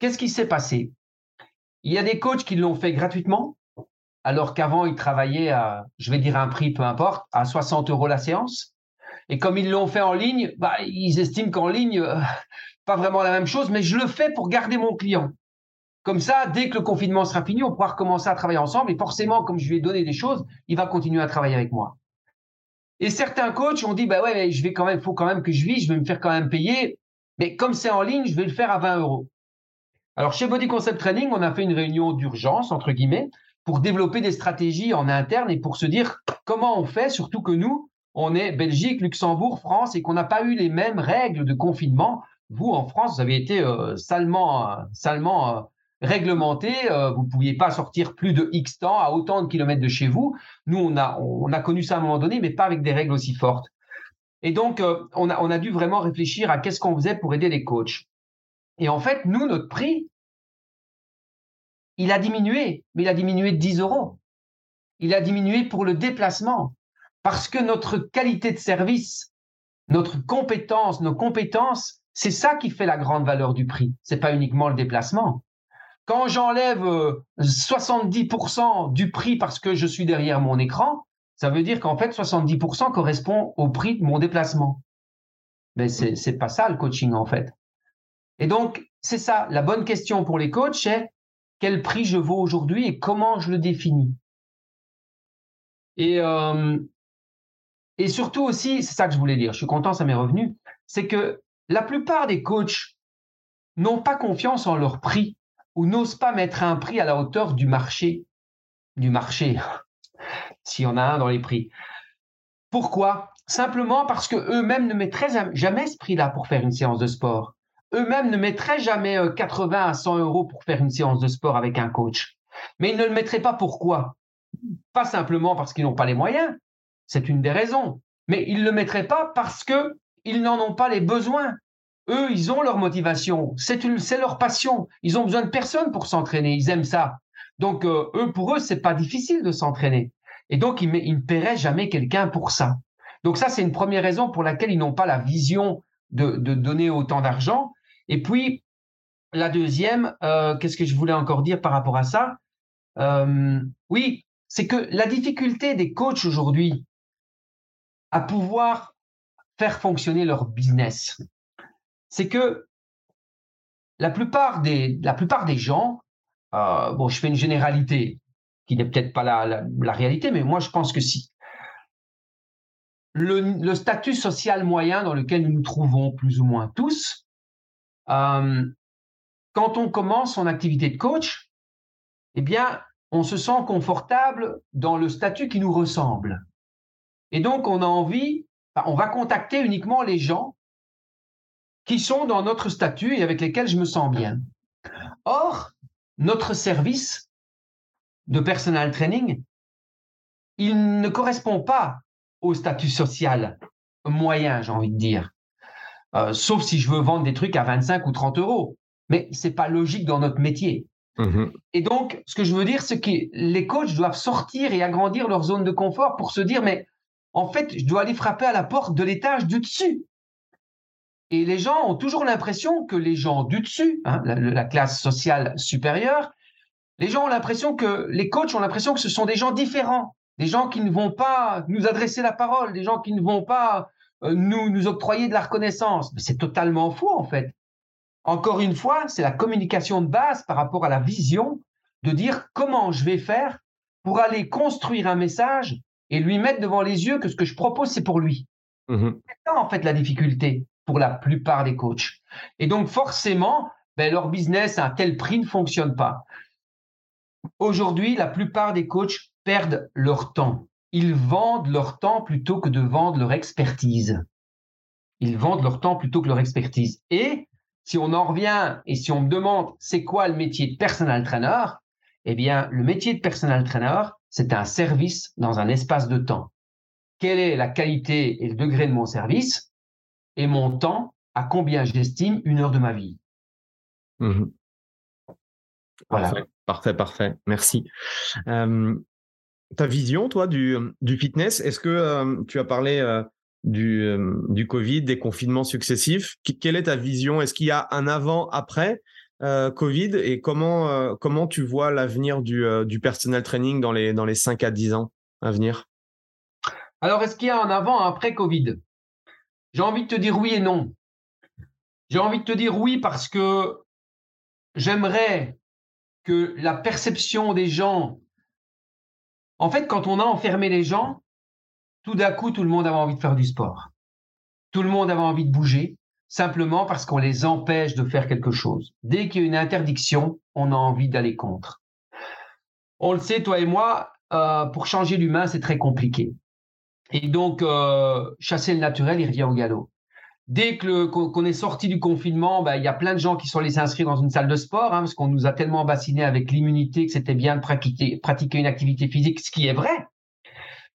qu'est-ce qui s'est passé? Il y a des coachs qui l'ont fait gratuitement, alors qu'avant, ils travaillaient à, je vais dire un prix, peu importe, à 60 euros la séance. Et comme ils l'ont fait en ligne, bah, ils estiment qu'en ligne, euh, pas vraiment la même chose, mais je le fais pour garder mon client. Comme ça, dès que le confinement sera fini, on pourra recommencer à travailler ensemble. Et forcément, comme je lui ai donné des choses, il va continuer à travailler avec moi. Et certains coachs ont dit, bah ouais, mais je vais quand même, faut quand même que je vis, je vais me faire quand même payer. Mais comme c'est en ligne, je vais le faire à 20 euros. Alors, chez Body Concept Training, on a fait une réunion d'urgence, entre guillemets, pour développer des stratégies en interne et pour se dire comment on fait, surtout que nous, on est Belgique, Luxembourg, France, et qu'on n'a pas eu les mêmes règles de confinement. Vous, en France, vous avez été euh, salement, euh, salement euh, réglementé. vous ne pouviez pas sortir plus de X temps à autant de kilomètres de chez vous. Nous, on a, on a connu ça à un moment donné, mais pas avec des règles aussi fortes. Et donc, on, a, on a dû vraiment réfléchir à qu'est-ce qu'on faisait pour aider les coachs. Et en fait, nous, notre prix, il a diminué, mais il a diminué de 10 euros. Il a diminué pour le déplacement. Parce que notre qualité de service, notre compétence, nos compétences, c'est ça qui fait la grande valeur du prix. C'est pas uniquement le déplacement. Quand j'enlève 70% euh, du prix parce que je suis derrière mon écran, ça veut dire qu'en fait 70% correspond au prix de mon déplacement. Mais c'est pas ça le coaching en fait. Et donc c'est ça la bonne question pour les coachs, c'est quel prix je vaux aujourd'hui et comment je le définis. Et euh, et surtout aussi, c'est ça que je voulais dire, je suis content, ça m'est revenu, c'est que la plupart des coachs n'ont pas confiance en leur prix ou n'osent pas mettre un prix à la hauteur du marché, du marché, s'il y en a un dans les prix. Pourquoi? Simplement parce que eux-mêmes ne mettraient jamais ce prix-là pour faire une séance de sport. Eux-mêmes ne mettraient jamais 80 euh, à 100 euros pour faire une séance de sport avec un coach. Mais ils ne le mettraient pas pourquoi? Pas simplement parce qu'ils n'ont pas les moyens, c'est une des raisons. Mais ils ne le mettraient pas parce que ils n'en ont pas les besoins. Eux, ils ont leur motivation. C'est leur passion. Ils ont besoin de personne pour s'entraîner. Ils aiment ça. Donc, euh, eux, pour eux, c'est pas difficile de s'entraîner. Et donc, ils, ils ne paieraient jamais quelqu'un pour ça. Donc, ça, c'est une première raison pour laquelle ils n'ont pas la vision de, donner autant d'argent. Et puis, la deuxième, euh, qu'est-ce que je voulais encore dire par rapport à ça? Euh, Oui, c'est que la difficulté des coachs aujourd'hui, à pouvoir faire fonctionner leur business. C'est que la plupart des, la plupart des gens, euh, bon, je fais une généralité qui n'est peut-être pas la, la, réalité, mais moi je pense que si. Le, le, statut social moyen dans lequel nous nous trouvons plus ou moins tous, quand on commence son activité de coach, eh bien, on se sent confortable dans le statut qui nous ressemble. Et donc, on a envie, on va contacter uniquement les gens qui sont dans notre statut et avec lesquels je me sens bien. Or, notre service de personal training, il ne correspond pas au statut social moyen, j'ai envie de dire. Euh, sauf si je veux vendre des trucs à 25 ou 30 euros. Mais c'est pas logique dans notre métier. Mmh et donc, ce que je veux dire, c'est que les coachs doivent sortir et agrandir leur zone de confort pour se dire, mais en fait, je dois aller frapper à la porte de l'étage du dessus. Et les gens ont toujours l'impression que les gens du dessus, hein, la, classe sociale supérieure, les gens ont l'impression que les coachs ont l'impression que ce sont des gens différents, des gens qui ne vont pas nous adresser la parole, des gens qui ne vont pas nous, nous octroyer de la reconnaissance. Mais c'est totalement faux en fait. Encore une fois, c'est la communication de base par rapport à la vision de dire comment je vais faire pour aller construire un message et lui mettre devant les yeux que ce que je propose, c'est pour lui. Mmh c'est ça en fait la difficulté pour la plupart des coachs. Et donc forcément, ben, leur business à un tel prix ne fonctionne pas. Aujourd'hui, la plupart des coachs perdent leur temps. Ils vendent leur temps plutôt que de vendre leur expertise. Ils vendent leur temps plutôt que leur expertise. Et si on en revient et si on me demande c'est quoi le métier de personal trainer, eh bien, le métier de personal trainer, c'est un service dans un espace de temps. Quelle est la qualité et le degré de mon service? Et mon temps, à combien j'estime une heure de ma vie? Mmh Voilà. Parfait, parfait, Merci. Ta vision, toi, du, du fitness, est-ce que tu as parlé du, du Covid, des confinements successifs? Quelle est ta vision? Est-ce qu'il y a un avant-après Covid? Et comment, comment tu vois l'avenir du, du personal training dans les, dans les 5 à 10 ans à venir? Alors, est-ce qu'il y a un avant après Covid? J'ai envie de te dire oui et non. J'ai envie de te dire oui parce que j'aimerais que la perception des gens, en fait, quand on a enfermé les gens, tout d'un coup, tout le monde avait envie de faire du sport. Tout le monde avait envie de bouger, simplement parce qu'on les empêche de faire quelque chose. Dès qu'il y a une interdiction, on a envie d'aller contre. On le sait, toi et moi, euh, pour changer l'humain, c'est très compliqué. Et donc, euh, chasser le naturel, il revient au galop dès que qu'on est sorti du confinement, bah, il y a plein de gens qui sont allés s'inscrire dans une salle de sport, hein, parce qu'on nous a tellement bassiné avec l'immunité que c'était bien de pratiquer, pratiquer une activité physique, ce qui est vrai.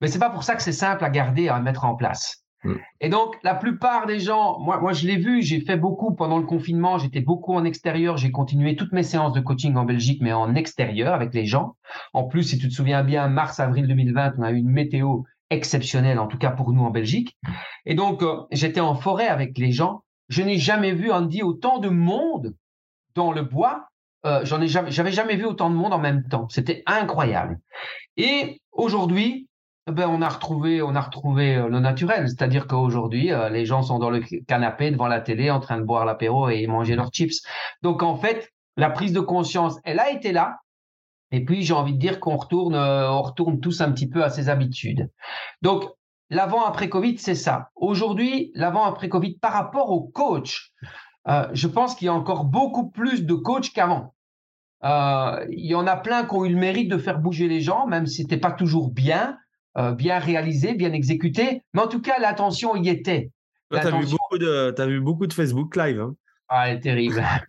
Mais c'est pas pour ça que c'est simple à garder, à mettre en place. Mm. Et donc, la plupart des gens, moi, moi je l'ai vu, j'ai fait beaucoup pendant le confinement, j'étais beaucoup en extérieur, j'ai continué toutes mes séances de coaching en Belgique, mais en extérieur avec les gens. En plus, si tu te souviens bien, mars-avril 2020, on a eu une météo exceptionnel, en tout cas pour nous en Belgique. Et donc, euh, j'étais en forêt avec les gens. Je n'ai jamais vu, Andy, autant de monde dans le bois. Euh, j'en ai jamais, j'avais jamais vu autant de monde en même temps. C'était incroyable. Et aujourd'hui, ben, on a retrouvé, on a retrouvé euh, le naturel. C'est-à-dire qu'aujourd'hui, les gens sont dans le canapé devant la télé en train de boire l'apéro et manger leurs chips. Donc, en fait, la prise de conscience, elle a été là. Et puis, j'ai envie de dire qu'on retourne, euh, on retourne tous un petit peu à ses habitudes. Donc, l'avant après Covid, c'est ça. Aujourd'hui, l'avant après Covid par rapport au coach, euh, je pense qu'il y a encore beaucoup plus de coachs qu'avant. Euh, il y en a plein qui ont eu le mérite de faire bouger les gens, même si c'était pas toujours bien, bien réalisé, bien exécuté. Mais en tout cas, l'attention y était. Tu as, vu beaucoup de, as vu beaucoup de Facebook Live. Hein ah, terrible,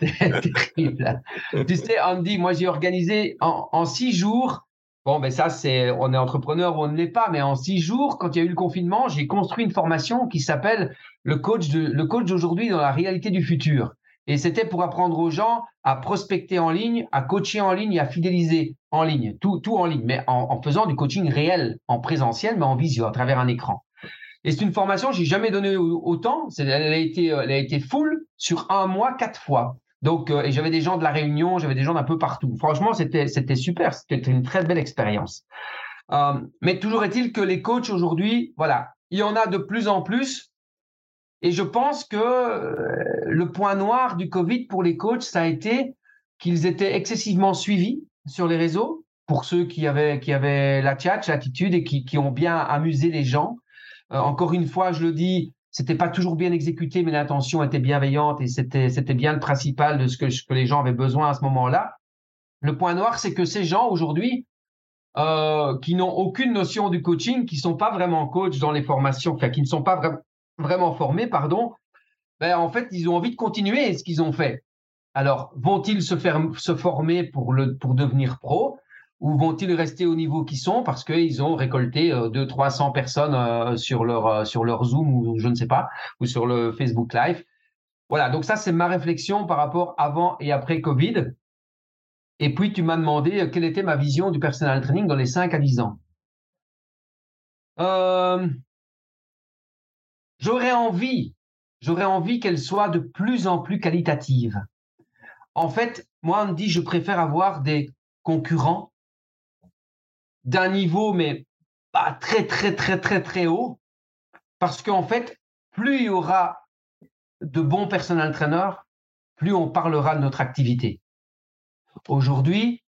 terrible. tu sais, Andy, moi j'ai organisé en, six jours. Bon, ben ça, c'est, on est entrepreneur ou on ne l'est pas, mais en six jours, quand il y a eu le confinement, j'ai construit une formation qui s'appelle le coach de, d'aujourd'hui dans la réalité du futur. Et c'était pour apprendre aux gens à prospecter en ligne, à coacher en ligne à fidéliser en ligne, tout, tout en ligne, mais en faisant du coaching réel, en présentiel, mais en visio, à travers un écran. Et c'est une formation, j'ai jamais donné autant. Elle a été, elle a été full sur un mois, quatre fois. Donc, euh, et j'avais des gens de la Réunion, j'avais des gens d'un peu partout. Franchement, c'était, super. C'était une très belle expérience. Euh, mais toujours est-il que les coachs aujourd'hui, voilà, il y en a de plus en plus. Et je pense que euh, le point noir du Covid pour les coachs, ça a été qu'ils étaient excessivement suivis sur les réseaux pour ceux qui avaient, qui avaient la tchatch, l'attitude et qui ont bien amusé les gens. Euh, encore une fois, je le dis, c'était pas toujours bien exécuté, mais l'intention était bienveillante et c'était bien le principal de ce que, les gens avaient besoin à ce moment-là. Le point noir, c'est que ces gens aujourd'hui, euh, qui n'ont aucune notion du coaching, qui sont pas vraiment coach dans les formations, enfin qui ne sont pas vraiment formés, pardon, ben en fait ils ont envie de continuer ce qu'ils ont fait. Alors vont-ils se former pour pour devenir pro? Ou vont-ils rester au niveau qu'ils sont parce qu'ils ont récolté euh, 200, 300 personnes euh, sur leur euh, sur leur Zoom ou je ne sais pas ou sur le Facebook Live? Voilà, donc ça c'est ma réflexion par rapport avant et après Covid. Et puis tu m'as demandé euh, quelle était ma vision du personal training dans les 5 à 10 ans. j'aurais envie, j'aurais envie qu'elle soit de plus en plus qualitative. En fait, moi on me dit je préfère avoir des concurrents d'un niveau, mais pas très, très, très, très, très haut. Parce qu'en fait, plus il y aura de bons personnels entraîneurs, plus on parlera de notre activité. Aujourd'hui,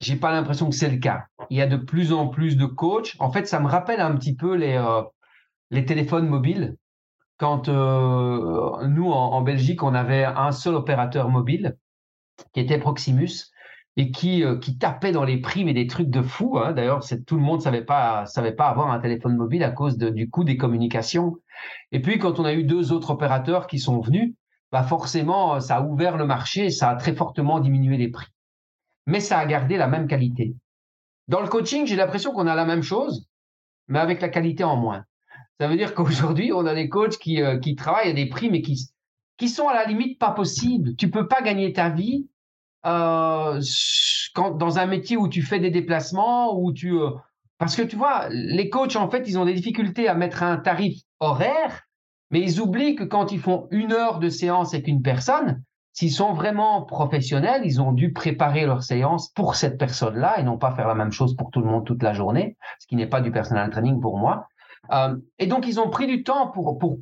j'ai pas l'impression que c'est le cas. Il y a de plus en plus de coachs. En fait, ça me rappelle un petit peu les, euh, téléphones mobiles. Quand euh, nous, en, Belgique, on avait un seul opérateur mobile qui était Proximus et qui, euh, qui tapait dans les prix, mais des trucs de fou. Hein. D'ailleurs, tout le monde ne savait pas, savait pas avoir un téléphone mobile à cause du coût des communications. Et puis, quand on a eu deux autres opérateurs qui sont venus, bah forcément, ça a ouvert le marché, ça a très fortement diminué les prix. Mais ça a gardé la même qualité. Dans le coaching, j'ai l'impression qu'on a la même chose, mais avec la qualité en moins. Ça veut dire qu'aujourd'hui, on a des coachs qui, euh, travaillent à des prix, mais qui, qui sont à la limite pas possibles. Tu peux pas gagner ta vie euh, quand, dans un métier où tu fais des déplacements, où tu... Euh, parce que tu vois, les coachs, en fait, ils ont des difficultés à mettre un tarif horaire, mais ils oublient que quand ils font une heure de séance avec une personne, s'ils sont vraiment professionnels, ils ont dû préparer leur séance pour cette personne-là et non pas faire la même chose pour tout le monde toute la journée, ce qui n'est pas du personal training pour moi. Euh, et donc, ils ont pris du temps pour, pour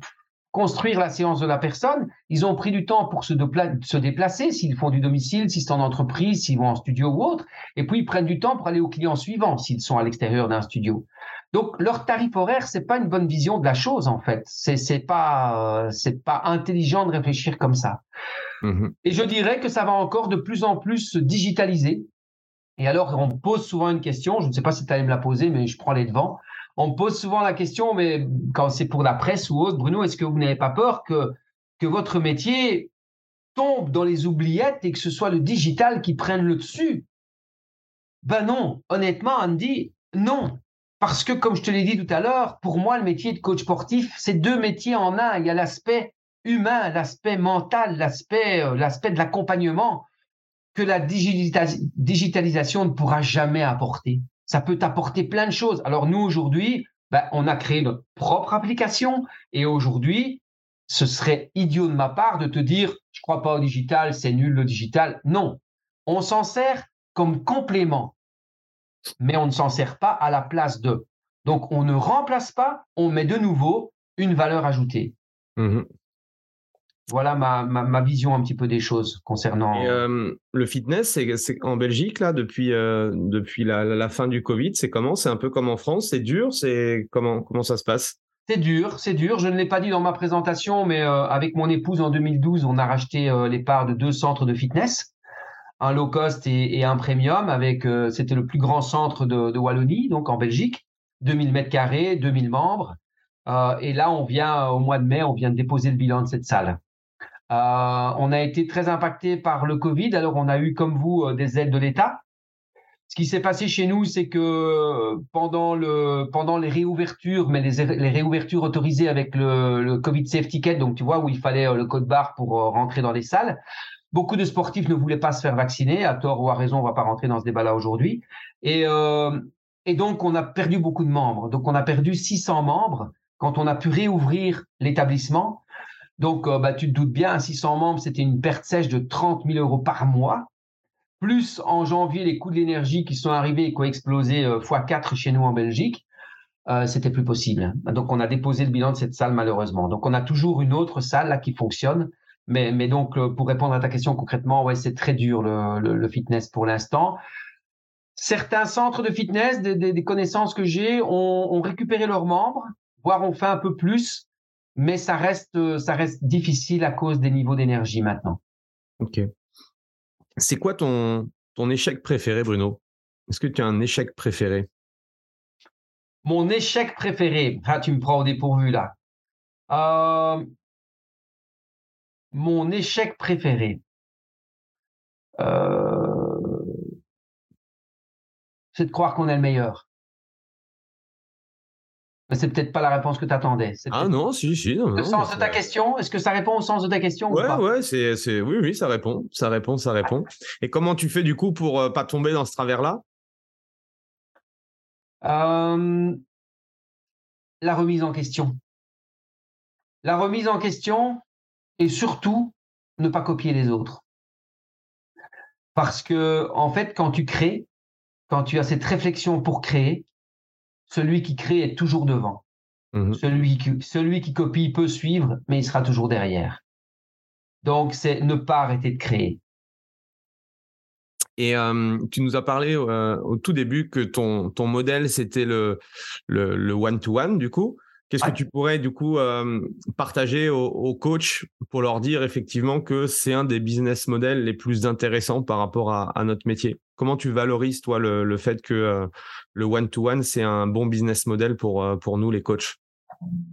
construire la séance de la personne. Ils ont pris du temps pour se, se déplacer, s'ils font du domicile, s'ils sont en entreprise, s'ils vont en studio ou autre. Et puis, ils prennent du temps pour aller au client suivant, s'ils sont à l'extérieur d'un studio. Donc, leur tarif horaire, c'est pas une bonne vision de la chose, en fait. C'est, c'est pas, euh, c'est pas intelligent de réfléchir comme ça. Mmh et je dirais que ça va encore de plus en plus se digitaliser. Et alors, on pose souvent une question, je ne sais pas si tu allais me la poser, mais je prends les devants on pose souvent la question, mais quand c'est pour la presse ou autre, Bruno, est-ce que vous n'avez pas peur que, votre métier tombe dans les oubliettes et que ce soit le digital qui prenne le dessus? Ben non, honnêtement, Andy, non. Parce que, comme je te l'ai dit tout à l'heure, pour moi, le métier de coach sportif, c'est deux métiers en un. Il y a l'aspect humain, l'aspect mental, l'aspect, euh, l'aspect de l'accompagnement que la digitalisation ne pourra jamais apporter ça peut t'apporter plein de choses. Alors nous, aujourd'hui, ben, on a créé notre propre application et aujourd'hui, ce serait idiot de ma part de te dire, je crois pas au digital, c'est nul le digital. Non, on s'en sert comme complément, mais on ne s'en sert pas à la place de. Donc, on ne remplace pas, on met de nouveau une valeur ajoutée. Mmh voilà ma, ma, vision un petit peu des choses concernant. le fitness, c'est en Belgique là depuis depuis la, fin du Covid, c'est comment? C'est un peu comme en France, c'est dur, c'est comment comment ça se passe? C'est dur, c'est dur. Je ne l'ai pas dit dans ma présentation, mais avec mon épouse en 2012, on a racheté les parts de deux centres de fitness, un low cost et, un premium. Avec c'était le plus grand centre de, de Wallonie, donc en Belgique, 2000 mètres carrés, 2000 membres. et là, on vient au mois de mai, on vient de déposer le bilan de cette salle. Euh, on a été très impacté par le Covid. Alors, on a eu, comme vous, euh, des aides de l'État. Ce qui s'est passé chez nous, c'est que euh, pendant, le, pendant les réouvertures, mais les, réouvertures autorisées avec le, Covid Safety Ticket, donc tu vois, où il fallait le code barre pour rentrer dans les salles, beaucoup de sportifs ne voulaient pas se faire vacciner, à tort ou à raison, on va pas rentrer dans ce débat-là aujourd'hui. Et donc, on a perdu beaucoup de membres. Donc, on a perdu 600 membres quand on a pu réouvrir l'établissement donc, euh, bah, tu te doutes bien, 600 membres, c'était une perte sèche de 30 000 euros par mois. Plus en janvier, les coûts de l'énergie qui sont arrivés et qui ont explosé euh, x4 chez nous en Belgique, euh, c'était plus possible. Donc, on a déposé le bilan de cette salle malheureusement. Donc, on a toujours une autre salle là qui fonctionne. Mais, donc, euh, pour répondre à ta question concrètement, ouais, c'est très dur le, fitness pour l'instant. Certains centres de fitness, des, des, connaissances que j'ai, ont, ont récupéré leurs membres, voire ont fait un peu plus mais ça reste, euh, ça reste difficile à cause des niveaux d'énergie maintenant. Ok. C'est quoi ton, ton échec préféré, Bruno? Est-ce que tu as un échec préféré? Mon échec préféré, ah, tu me prends au dépourvu là. Euh, mon échec préféré. Euh, c'est de croire qu'on est le meilleur c'est peut-être pas la réponse que tu attendais. Ah non, si, si. le sens de ta question, est-ce que ça répond au sens de ta question Ouais, ou pas? ouais, c'est, c'est, oui, oui, ça répond, ça répond, ça répond. Et comment tu fais du coup pour euh, pas tomber dans ce travers-là? Euh, La remise en question. La remise en question et surtout ne pas copier les autres. Parce que, en fait, quand tu crées, quand tu as cette réflexion pour créer, celui qui crée est toujours devant. Mmh celui, qui, celui qui copie peut suivre, mais il sera toujours derrière. Donc, c'est ne pas arrêter de créer. Et tu nous as parlé au tout début que ton, ton modèle, c'était le, le, one-to-one, du coup. Qu'est-ce que tu pourrais du coup partager aux, coachs pour leur dire effectivement que c'est un des business models les plus intéressants par rapport à, notre métier? Comment tu valorises toi le, fait que le one-to-one c'est un bon business model pour, pour nous les coachs?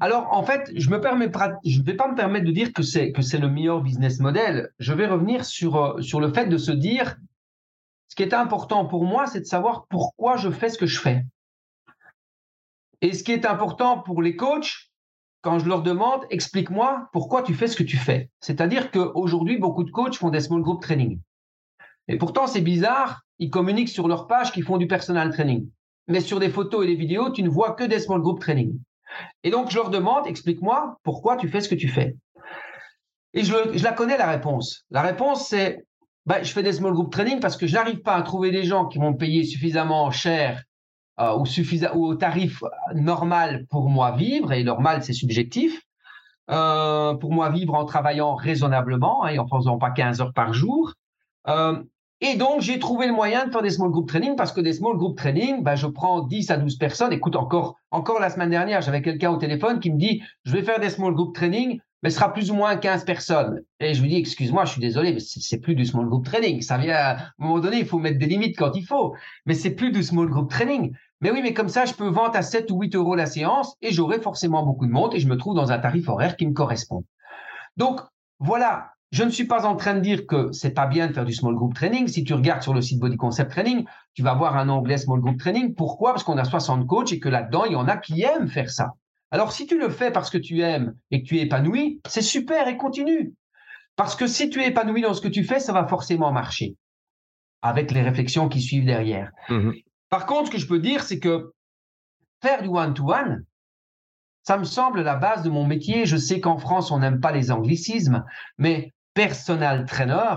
Alors, en fait, je me permets, je vais pas me permettre de dire que c'est que c'est le meilleur business model. Je vais revenir sur sur le fait de se dire, ce qui est important pour moi, c'est de savoir pourquoi je fais ce que je fais. Et ce qui est important pour les coachs, quand je leur demande, explique-moi pourquoi tu fais ce que tu fais. C'est-à-dire qu'aujourd'hui, beaucoup de coachs font des small group training. Et pourtant, c'est bizarre, ils communiquent sur leur page qu'ils font du personal training. Mais sur des photos et des vidéos, tu ne vois que des small group training. Et donc, je leur demande, explique-moi pourquoi tu fais ce que tu fais? Et je, la connais, la réponse. La réponse, c'est, bah, je fais des small group training parce que je n'arrive pas à trouver des gens qui vont payer suffisamment cher euh, ou, ou, au tarif normal pour moi vivre, et normal c'est subjectif, euh, pour moi vivre en travaillant raisonnablement hein, et en faisant pas 15 heures par jour. Euh, et donc, j'ai trouvé le moyen de faire des small group training parce que des small group training, ben, je prends 10 à 12 personnes. Écoute, encore, encore la semaine dernière, j'avais quelqu'un au téléphone qui me dit, je vais faire des small group training, mais ce sera plus ou moins 15 personnes. Et je lui dis, excuse-moi, je suis désolé, mais c'est plus du small group training. Ça vient, à un moment donné, il faut mettre des limites quand il faut. Mais c'est plus du small group training. Mais oui, mais comme ça, je peux vendre à 7 ou 8 euros la séance et j'aurai forcément beaucoup de monde et je me trouve dans un tarif horaire qui me correspond. Donc, voilà. Je ne suis pas en train de dire que c'est pas bien de faire du small group training. Si tu regardes sur le site Body Concept Training, tu vas voir un onglet small group training. Pourquoi? Parce qu'on a 60 coachs et que là-dedans, il y en a qui aiment faire ça. Alors, si tu le fais parce que tu aimes et que tu es épanoui, c'est super et continue. Parce que si tu es épanoui dans ce que tu fais, ça va forcément marcher avec les réflexions qui suivent derrière. Mmh Par contre, ce que je peux dire, c'est que faire du one-to-one, ça me semble la base de mon métier. Je sais qu'en France, on n'aime pas les anglicismes, mais personal trainer,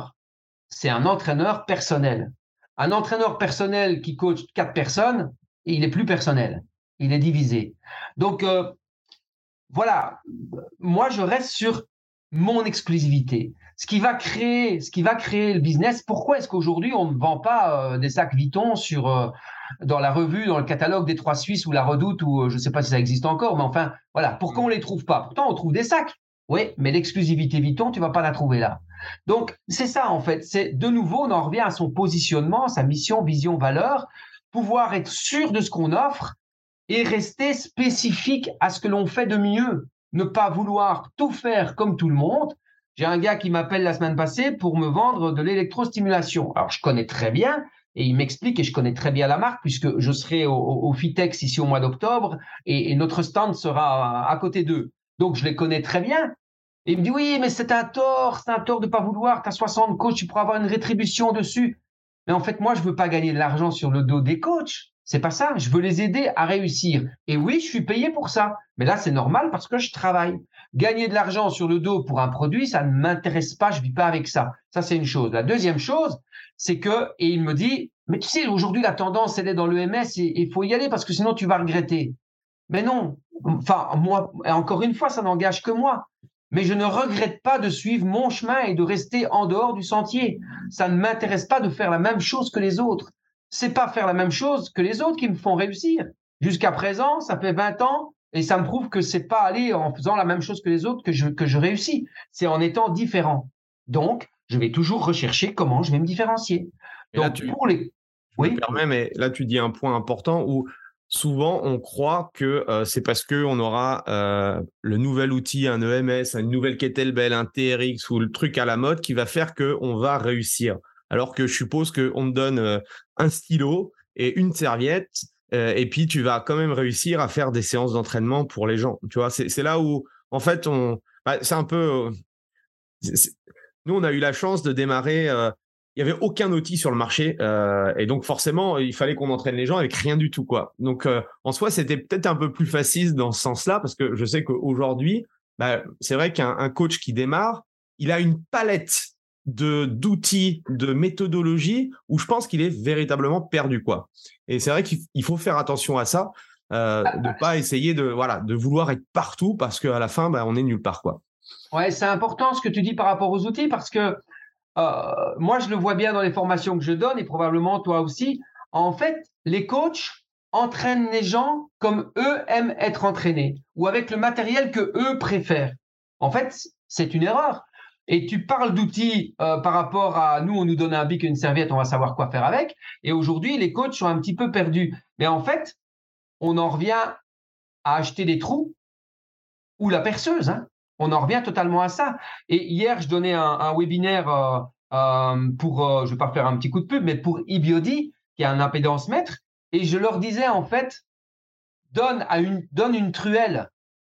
c'est un entraîneur personnel. Un entraîneur personnel qui coach quatre personnes, il est plus personnel. Il est divisé. Donc, euh, voilà, moi je reste sur mon exclusivité. Ce qui va créer, ce qui va créer le business. Pourquoi est-ce qu'aujourd'hui on ne vend pas euh, des sacs Vuitton sur euh, dans la revue, dans le catalogue des Trois Suisses ou la Redoute ou je ne sais pas si ça existe encore, mais enfin voilà. Pourquoi on les trouve pas? Pourtant on trouve des sacs. Oui, mais l'exclusivité Vuitton, tu vas pas la trouver là. Donc c'est ça en fait. C'est de nouveau on en revient à son positionnement, sa mission, vision, valeur, pouvoir être sûr de ce qu'on offre et rester spécifique à ce que l'on fait de mieux. Ne pas vouloir tout faire comme tout le monde. J'ai un gars qui m'appelle la semaine passée pour me vendre de l'électrostimulation. Alors, je connais très bien et il m'explique et je connais très bien la marque puisque je serai au, Fitex ici au mois d'octobre et, notre stand sera à, côté d'eux. Donc, je les connais très bien. Et il me dit, oui, mais c'est un tort, c'est un tort de pas vouloir. Tu as 60 coachs, tu pourras avoir une rétribution dessus. Mais en fait, moi, je veux pas gagner de l'argent sur le dos des coachs. C'est pas ça. Je veux les aider à réussir. Et oui, je suis payé pour ça. Mais là, c'est normal parce que je travaille. Gagner de l'argent sur le dos pour un produit, ça ne m'intéresse pas. Je vis pas avec ça. Ça, c'est une chose. La deuxième chose, c'est que, et il me dit, mais tu sais, aujourd'hui, la tendance, elle est dans l'EMS et il faut y aller parce que sinon, tu vas regretter. Mais non. Enfin, moi, encore une fois, ça n'engage que moi. Mais je ne regrette pas de suivre mon chemin et de rester en dehors du sentier. Ça ne m'intéresse pas de faire la même chose que les autres c'est pas faire la même chose que les autres qui me font réussir. Jusqu'à présent, ça fait 20 ans et ça me prouve que c'est pas aller en faisant la même chose que les autres que je, que je réussis. C'est en étant différent. Donc, je vais toujours rechercher comment je vais me différencier. Donc, là, tu, pour les. Oui. mais là, tu dis un point important où souvent on croit que euh, c'est parce qu'on aura euh, le nouvel outil, un EMS, une nouvelle kettlebell, un TRX ou le truc à la mode qui va faire qu'on va réussir alors que je suppose qu'on te donne euh, un stylo et une serviette, euh, et puis tu vas quand même réussir à faire des séances d'entraînement pour les gens. Tu vois, c'est là où, en fait, on, bah, c'est un peu. Euh, nous, on a eu la chance de démarrer. Il n'y avait aucun outil sur le marché, et donc forcément, il fallait qu'on entraîne les gens avec rien du tout, quoi. Donc, en soi, c'était peut-être un peu plus facile dans ce sens-là, parce que je sais qu'aujourd'hui, bah, c'est vrai qu'un coach qui démarre, il a une palette de d'outils, de méthodologie où je pense qu'il est véritablement perdu quoi. Et c'est vrai qu'il faut faire attention à ça, euh, de pas essayer de voilà de vouloir être partout parce qu'à la fin bah, on est nulle part quoi. Ouais, c'est important ce que tu dis par rapport aux outils parce que euh, moi je le vois bien dans les formations que je donne et probablement toi aussi. En fait, les coachs entraîne les gens comme eux aiment être entraînés ou avec le matériel que eux préfèrent. En fait, c'est une erreur. Et tu parles d'outils euh, par rapport à nous, on nous donne un bic et une serviette, on va savoir quoi faire avec. Et aujourd'hui, les coachs sont un petit peu perdus. Mais en fait, on en revient à acheter des trous ou la perceuse. Hein. On en revient totalement à ça. Et hier, je donnais un, webinaire euh, euh, pour, je vais pas faire un petit coup de pub, mais pour eBiody, qui est un impédance mètre. Et je leur disais, en fait, donne, une, truelle,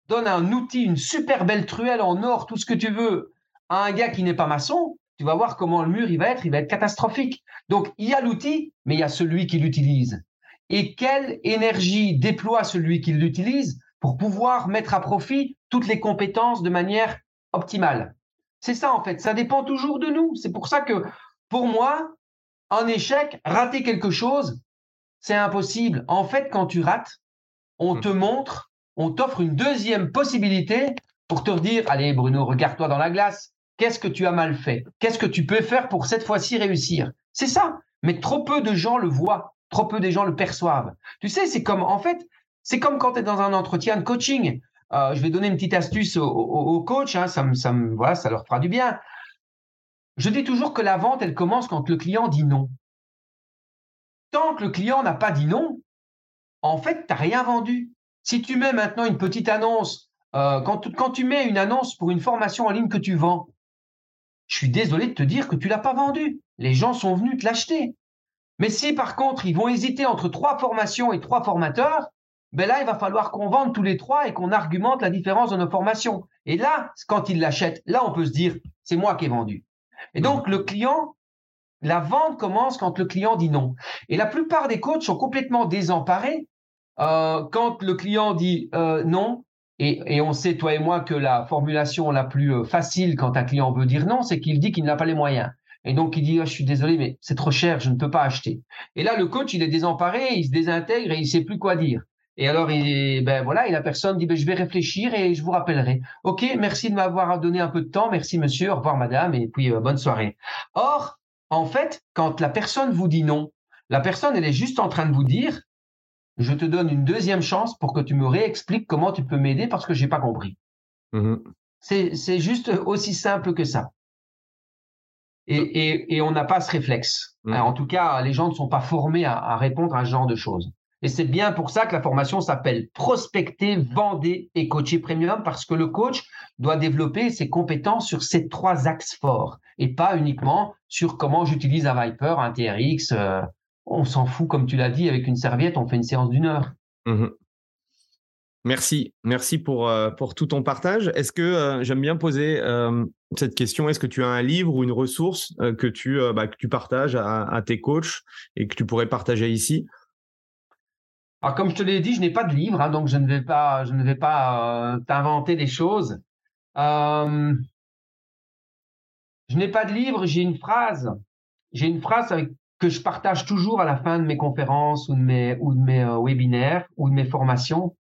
donne un outil, une super belle truelle en or, tout ce que tu veux, à un gars qui n'est pas maçon, tu vas voir comment le mur va être, il va être catastrophique. Donc il y a l'outil, mais il y a celui qui l'utilise. Et quelle énergie déploie celui qui l'utilise pour pouvoir mettre à profit toutes les compétences de manière optimale. C'est ça en fait, ça dépend toujours de nous. C'est pour ça que pour moi, un échec, rater quelque chose, c'est impossible. En fait, quand tu rates, on mmh. te montre, on t'offre une deuxième possibilité pour te dire, allez Bruno, regarde-toi dans la glace, qu'est-ce que tu as mal fait? Qu'est-ce que tu peux faire pour cette fois-ci réussir? C'est ça. Mais trop peu de gens le voient, trop peu de gens le perçoivent. Tu sais, c'est comme, en fait, c'est comme quand tu es dans un entretien de coaching. Euh, je vais donner une petite astuce aux, coachs, hein, ça, leur fera du bien. Je dis toujours que la vente, elle commence quand le client dit non. Tant que le client n'a pas dit non, en fait, tu n'as rien vendu. Si tu mets maintenant une petite annonce, euh, quand, quand tu mets une annonce pour une formation en ligne que tu vends, je suis désolé de te dire que tu l'as pas vendu. Les gens sont venus te l'acheter. Mais si par contre ils vont hésiter entre trois formations et trois formateurs, ben là il va falloir qu'on vende tous les trois et qu'on argumente la différence de nos formations. Et là, quand ils l'achètent, là on peut se dire c'est moi qui ai vendu. Et donc le client, la vente commence quand le client dit non. Et la plupart des coachs sont complètement désemparés euh, quand le client dit euh, non et, on sait, toi et moi, que la formulation la plus euh, facile quand un client veut dire non, c'est qu'il dit qu'il n'a pas les moyens. Et donc, il dit, oh, je suis désolé, mais c'est trop cher, je ne peux pas acheter. Et là, le coach, il est désemparé, il se désintègre et il sait plus quoi dire. Et alors, il, ben voilà, et la personne dit, ben, je vais réfléchir et je vous rappellerai. OK, merci de m'avoir donné un peu de temps. Merci, monsieur. Au revoir, madame. Et puis, euh, bonne soirée. Or, en fait, quand la personne vous dit non, la personne, elle est juste en train de vous dire, je te donne une deuxième chance pour que tu me réexpliques comment tu peux m'aider parce que j'ai pas compris. Mmh c'est juste aussi simple que ça. Et, on n'a pas ce réflexe. Mmh. En tout cas, les gens ne sont pas formés à, répondre à ce genre de choses. Et c'est bien pour ça que la formation s'appelle prospecter, vender et coacher premium parce que le coach doit développer ses compétences sur ces trois axes forts et pas uniquement sur comment j'utilise un Viper, un TRX, euh, on s'en fout, comme tu l'as dit, avec une serviette, on fait une séance d'une heure. Mmh merci, merci pour, euh, pour tout ton partage. Est-ce que euh, j'aime bien poser cette question Est-ce que tu as un livre ou une ressource que, tu, bah, que tu partages à, tes coachs et que tu pourrais partager ici? Alors, comme je te l'ai dit, je n'ai pas de livre, hein, donc je ne vais pas, je ne vais pas t'inventer des choses. je n'ai pas de livre, j'ai une phrase. J'ai une phrase avec que je partage toujours à la fin de mes conférences ou de mes, ou de mes euh, webinaires ou de mes formations.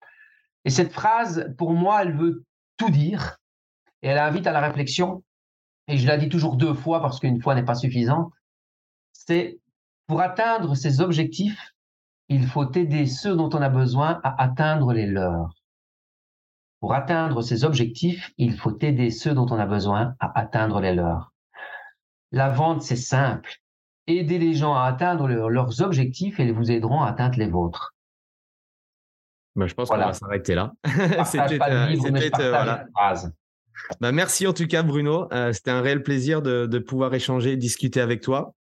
Et cette phrase, pour moi, elle veut tout dire et elle invite à la réflexion. Et je la dis toujours deux fois parce qu'une fois n'est pas suffisante. C'est pour atteindre ces objectifs, il faut aider ceux dont on a besoin à atteindre les leurs. Pour atteindre ces objectifs, il faut aider ceux dont on a besoin à atteindre les leurs. La vente, c'est simple aider les gens à atteindre leurs objectifs et ils vous aideront à atteindre les vôtres. Bah, je pense qu'on va s'arrêter là. C'était bah, merci en tout cas Bruno. Euh, c'était un réel plaisir de, de, pouvoir échanger, discuter avec toi.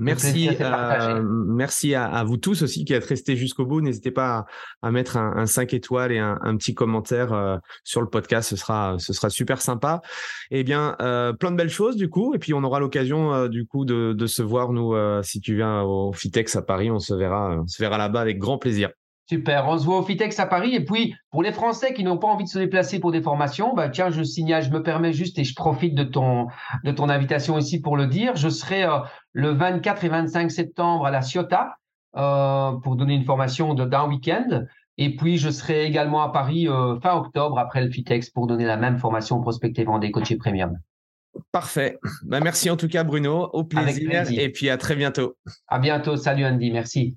Merci, euh, merci à, vous tous aussi qui êtes restés jusqu'au bout. N'hésitez pas à, mettre un, 5 étoiles et un, petit commentaire euh, sur le podcast. Ce sera, ce sera super sympa. Eh bien, euh, plein de belles choses du coup. Et puis, on aura l'occasion du coup de, de, se voir nous si tu viens au Fitex à Paris. On se verra, on se verra là-bas avec grand plaisir. Super, on se voit au Fitex à Paris. Et puis, pour les Français qui n'ont pas envie de se déplacer pour des formations, bah, tiens, je signale, je me permets juste et je profite de ton, de ton invitation ici pour le dire. Je serai euh, le 24 et 25 septembre à la Ciotat euh, pour donner une formation d'un week-end. Et puis, je serai également à Paris euh, fin octobre après le Fitex pour donner la même formation prospecter vendée coaché premium. Parfait. Bah, merci en tout cas, Bruno. Au plaisir, plaisir. Et puis à très bientôt. À bientôt. Salut Andy. Merci.